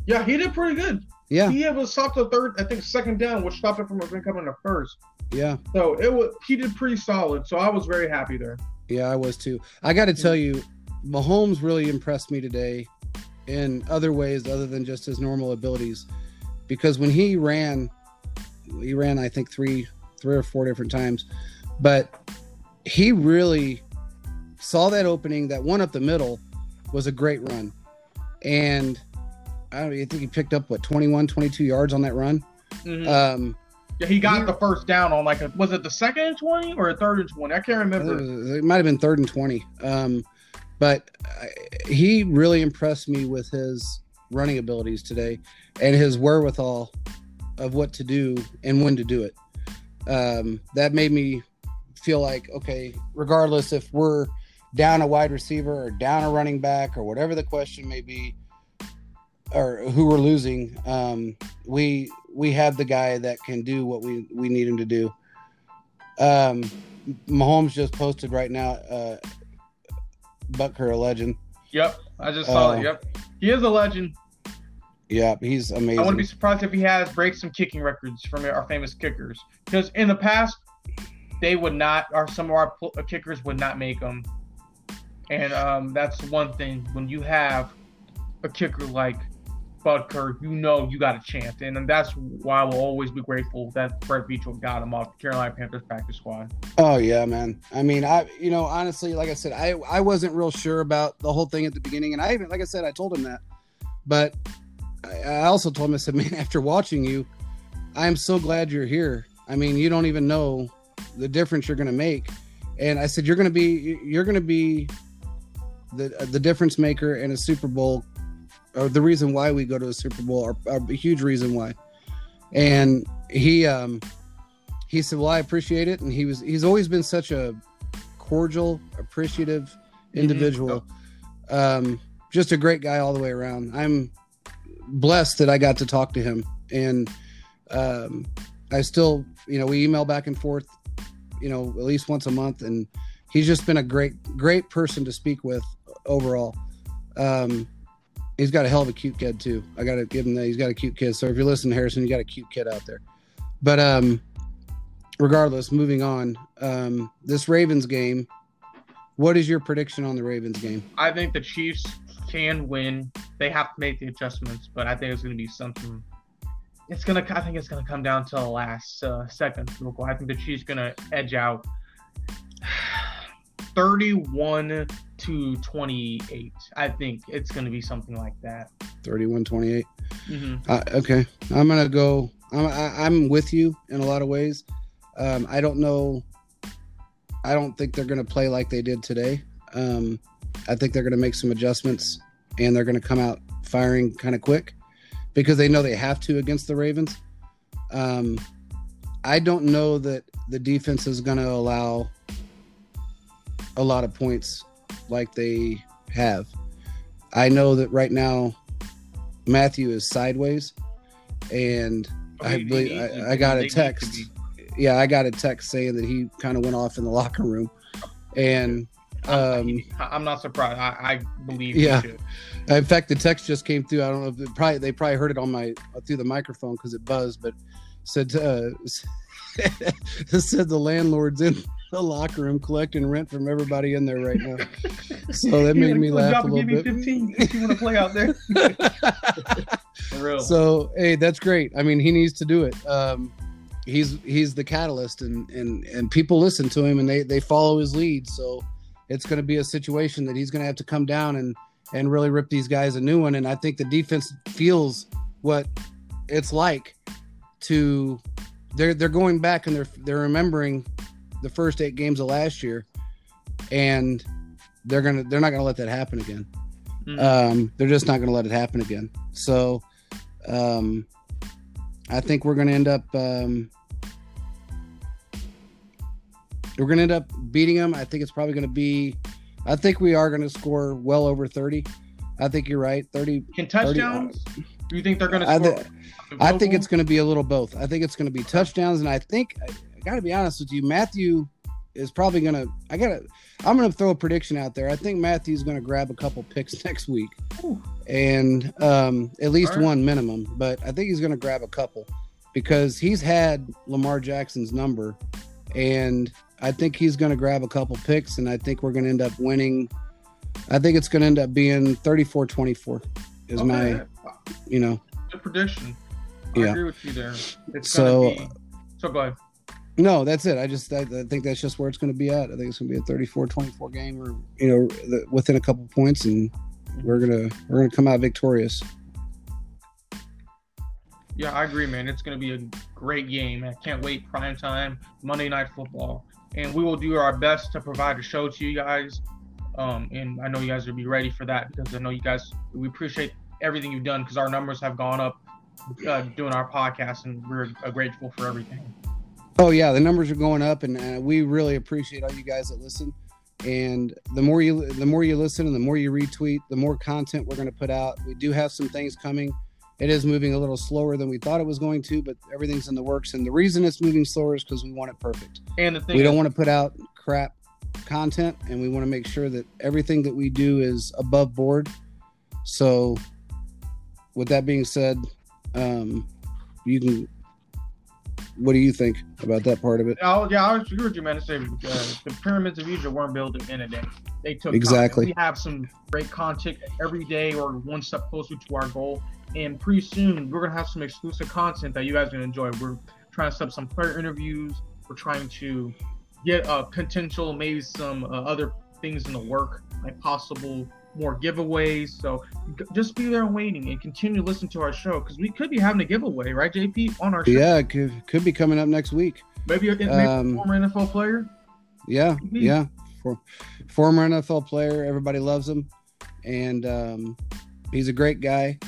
yeah, he did pretty good. Yeah, He was stopped the third, I think, second down, which stopped it from coming to first. yeah, So it was he did pretty solid. So I was very happy there. yeah. I was too. I got to tell you, Mahomes really impressed me today in other ways other than just his normal abilities, because when he ran, he ran I think three, three or four different times, but he really saw that opening. That one up the middle was a great run, and I don't. I think he picked up what 21, 22 yards on that run. Mhm. Um, yeah, he got he- the first down on like a was it the second and twenty or a third and twenty? I can't remember. It might have been third and 20. Um, but I, he really impressed me with his running abilities today and his wherewithal of what to do and when to do it. Um, that made me feel like, okay, regardless if we're down a wide receiver or down a running back or whatever the question may be, or who we're losing, um, we we have the guy that can do what we we need him to do. Um, Mahomes just posted right now, uh, Butker a legend. Yep, I just saw Uh, it. Yep, he is a legend. Yeah, he's amazing. I wouldn't be surprised if he has break some kicking records from our famous kickers because in the past they would not, or some of our pl- kickers would not make them. And um, that's one thing when you have a kicker like Butker, you know you got a chance, and that's why we'll always be grateful that Brett Beachel got him off the Carolina Panthers practice squad. Oh yeah, man. I mean, I you know honestly, like I said, I I wasn't real sure about the whole thing at the beginning, and I even like I said, I told him that, but I, I also told him I said, man, after watching you, I am so glad you're here. I mean, you don't even know the difference you're to make, and I said you're to be you're to be the the difference maker in a Super Bowl, or the reason why we go to a Super Bowl, or, or a huge reason why. And he um he said, "Well, I appreciate it," and he was he's always been such a cordial, appreciative individual. Um, just a great guy all the way around. I'm blessed that I got to talk to him, and um, I still, you know, we email back and forth, you know, at least once a month, and he's just been a great, great person to speak with overall. Um, he's got a hell of a cute kid too. I got to give him that. He's got a cute kid. So if you're listening, Harrison, you got a cute kid out there. But um, regardless, moving on. Um, this Ravens game. What is your prediction on the Ravens game? I think the Chiefs can win. They have to make the adjustments, but I think it's going to be something. It's gonna. I think it's gonna come down to the last uh, second. I think the Chiefs gonna edge out, thirty-one to twenty-eight. I think it's gonna be something like that. 31 28. hmm Uh, okay, I'm gonna go. I'm I, I'm with you in a lot of ways. Um, I don't know. I don't think they're gonna play like they did today. Um, I think they're gonna make some adjustments and they're gonna come out firing kind of quick because they know they have to against the Ravens. Um, I don't know that the defense is gonna allow a lot of points like they have. I know that right now Mathieu is sideways, and I believe he- I, I got a text. be- Yeah, I got a text saying that he kind of went off in the locker room, and I'm, um, I'm not surprised. I, I believe. Yeah. In fact, the text just came through. I don't know if it probably they probably heard it on my through the microphone because it buzzed, but said uh, said the landlord's in the locker room collecting rent from everybody in there right now. So that He made like, me "Good laugh job, a give little me bit. 15 if you want to play out there. For real. so hey that's great i mean he needs to do it um he's he's the catalyst and and and people listen to him and they they follow his lead so it's going to be a situation that he's going to have to come down and and really rip these guys a new one and i think the defense feels what it's like to they're they're going back and they're they're remembering the first eight games of last year and they're gonna they're not gonna let that happen again Mm. um they're just not gonna let it happen again so um i think we're gonna end up um we're gonna end up beating them i think it's probably gonna be i think we are gonna score well over 30 i think you're right 30 Can touchdowns? Do you think they're going to I score? thi- I think it's going to be a little both. I think it's going to be touchdowns, and I think I, got to be honest with you, Mathieu is probably going to. I got to. I'm going to throw a prediction out there. I think Mathieu's going to grab a couple picks next week, Ooh. and um, at least right. one minimum. But I think he's going to grab a couple because he's had Lamar Jackson's number, and I think he's going to grab a couple picks, and I think we're going to end up winning. I think it's going to end up being 34-24 is my, you know. good prediction. I Yeah. agree with you there. It's So- gonna be, so go ahead. No, that's it. I just I, I think that's just where it's going to be at. I think it's going to be a 34-24 game, or you know, the, within a couple points, and we're gonna we're gonna come out victorious. Yeah, I agree, man. It's going to be a great game. I can't wait. Prime time, Monday Night Football, and we will do our best to provide a show to you guys. Um, and I know you guys will be ready for that because I know you guys. We appreciate everything you've done because our numbers have gone up uh, doing our podcast, and we're uh, grateful for everything. Oh yeah, the numbers are going up, and uh, we really appreciate all you guys that listen. And the more you the more you listen, and the more you retweet, the more content we're going to put out. We do have some things coming. It is moving a little slower than we thought it was going to, but everything's in the works. And the reason it's moving slower is because we want it perfect. And the thing we is, don't want to put out crap content and we want to make sure that everything that we do is above board so with that being said um you can what do you think about that part of it Oh yeah, I was agree with you, man. To say uh, the pyramids of Egypt weren't built in a day. They took time. Exactly. We have some great content every day, or one step closer to our goal. And pretty soon, we're gonna have some exclusive content that you guys are gonna enjoy. We're trying to set up some player interviews. We're trying to get uh, potential, maybe some uh, other things in the work, like possible more giveaways. So just be there waiting, and continue to listen to our show because we could be having a giveaway, right, JP, on our show. yeah it could, could be coming up next week. Maybe, a, maybe Um, a former NFL player. yeah yeah. For, former nfl player everybody loves him. And um he's a great guy.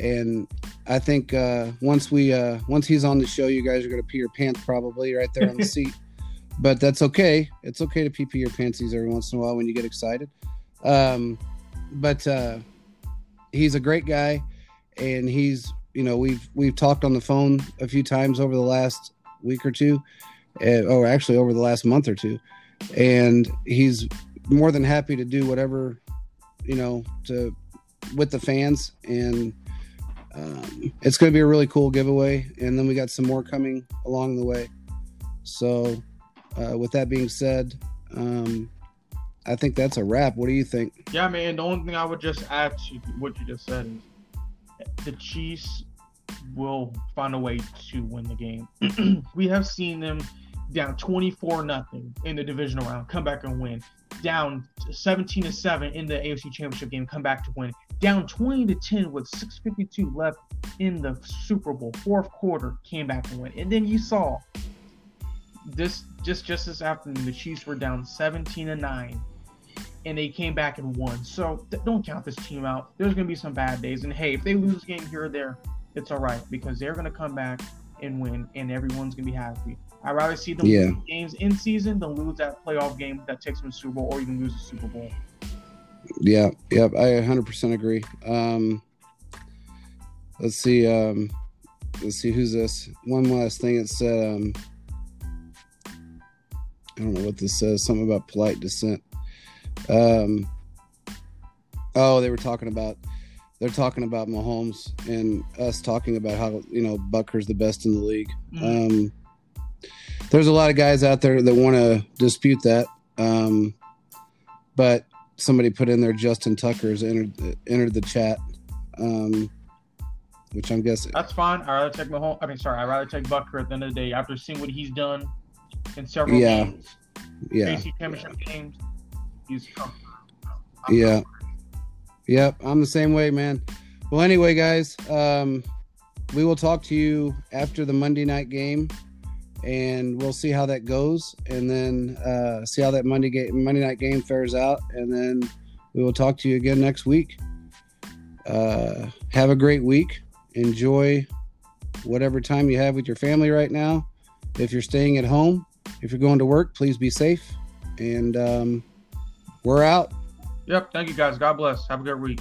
And i think uh once we uh once he's on the show you guys are gonna pee your pants probably right there on the seat. But that's okay. It's okay to pee pee your pantsies every once in a while when you get excited. Um but uh he's a great guy. And he's you know we've we've talked on the phone a few times over the last week or two uh, or actually over the last month or two. And he's more than happy to do whatever you know to with the fans. And um, it's going to be a really cool giveaway. And then we got some more coming along the way. So uh, with that being said um, i think that's a wrap what do you think Yeah, man. The only thing I would just add to what you just said is the Chiefs will find a way to win the game. we have seen them down 24 nothing in the divisional round, come back and win. Down 17 to 7 in the AFC Championship game, come back to win. Down 20 to 10 with 652 left in the Super Bowl, fourth quarter, came back and win. And then you saw this just just this afternoon, the Chiefs were down 17 to 9 and they came back and won. So th- don't count this team out. There's going to be some bad days. And hey, if they lose a game here or there, it's all right because they're going to come back and win, and everyone's going to be happy. I'd rather see them Yeah. lose games in season than lose that playoff game that takes them to the Super Bowl or even lose the Super Bowl. yeah yep i 100% agree um, let's see um, let's see who's this one last thing it said um, i don't know what this says something about polite dissent um, oh they were talking about they're talking about Mahomes and us talking about how you know Butker's the best in the league. Um, there's a lot of guys out there that want to dispute that, um, but somebody put in there Justin Tucker's entered entered the chat, um, which I'm guessing. That's fine. I'd rather take Mahomes. I mean, sorry, I'd rather take Bucker at the end of the day after seeing what he's done in several Yeah. games, Yeah, Championship games. He's yeah, yep. I'm the same way, man. Well, anyway, guys, um, we will talk to you after the Monday night game, and we'll see how that goes, and then uh, see how that Monday game Monday night game fares out, and then we will talk to you again next week. Uh, have a great week. Enjoy whatever time you have with your family right now. If you're staying at home, if you're going to work, please be safe. And um, we're out. Yep. Thank you guys. God bless. Have a good week.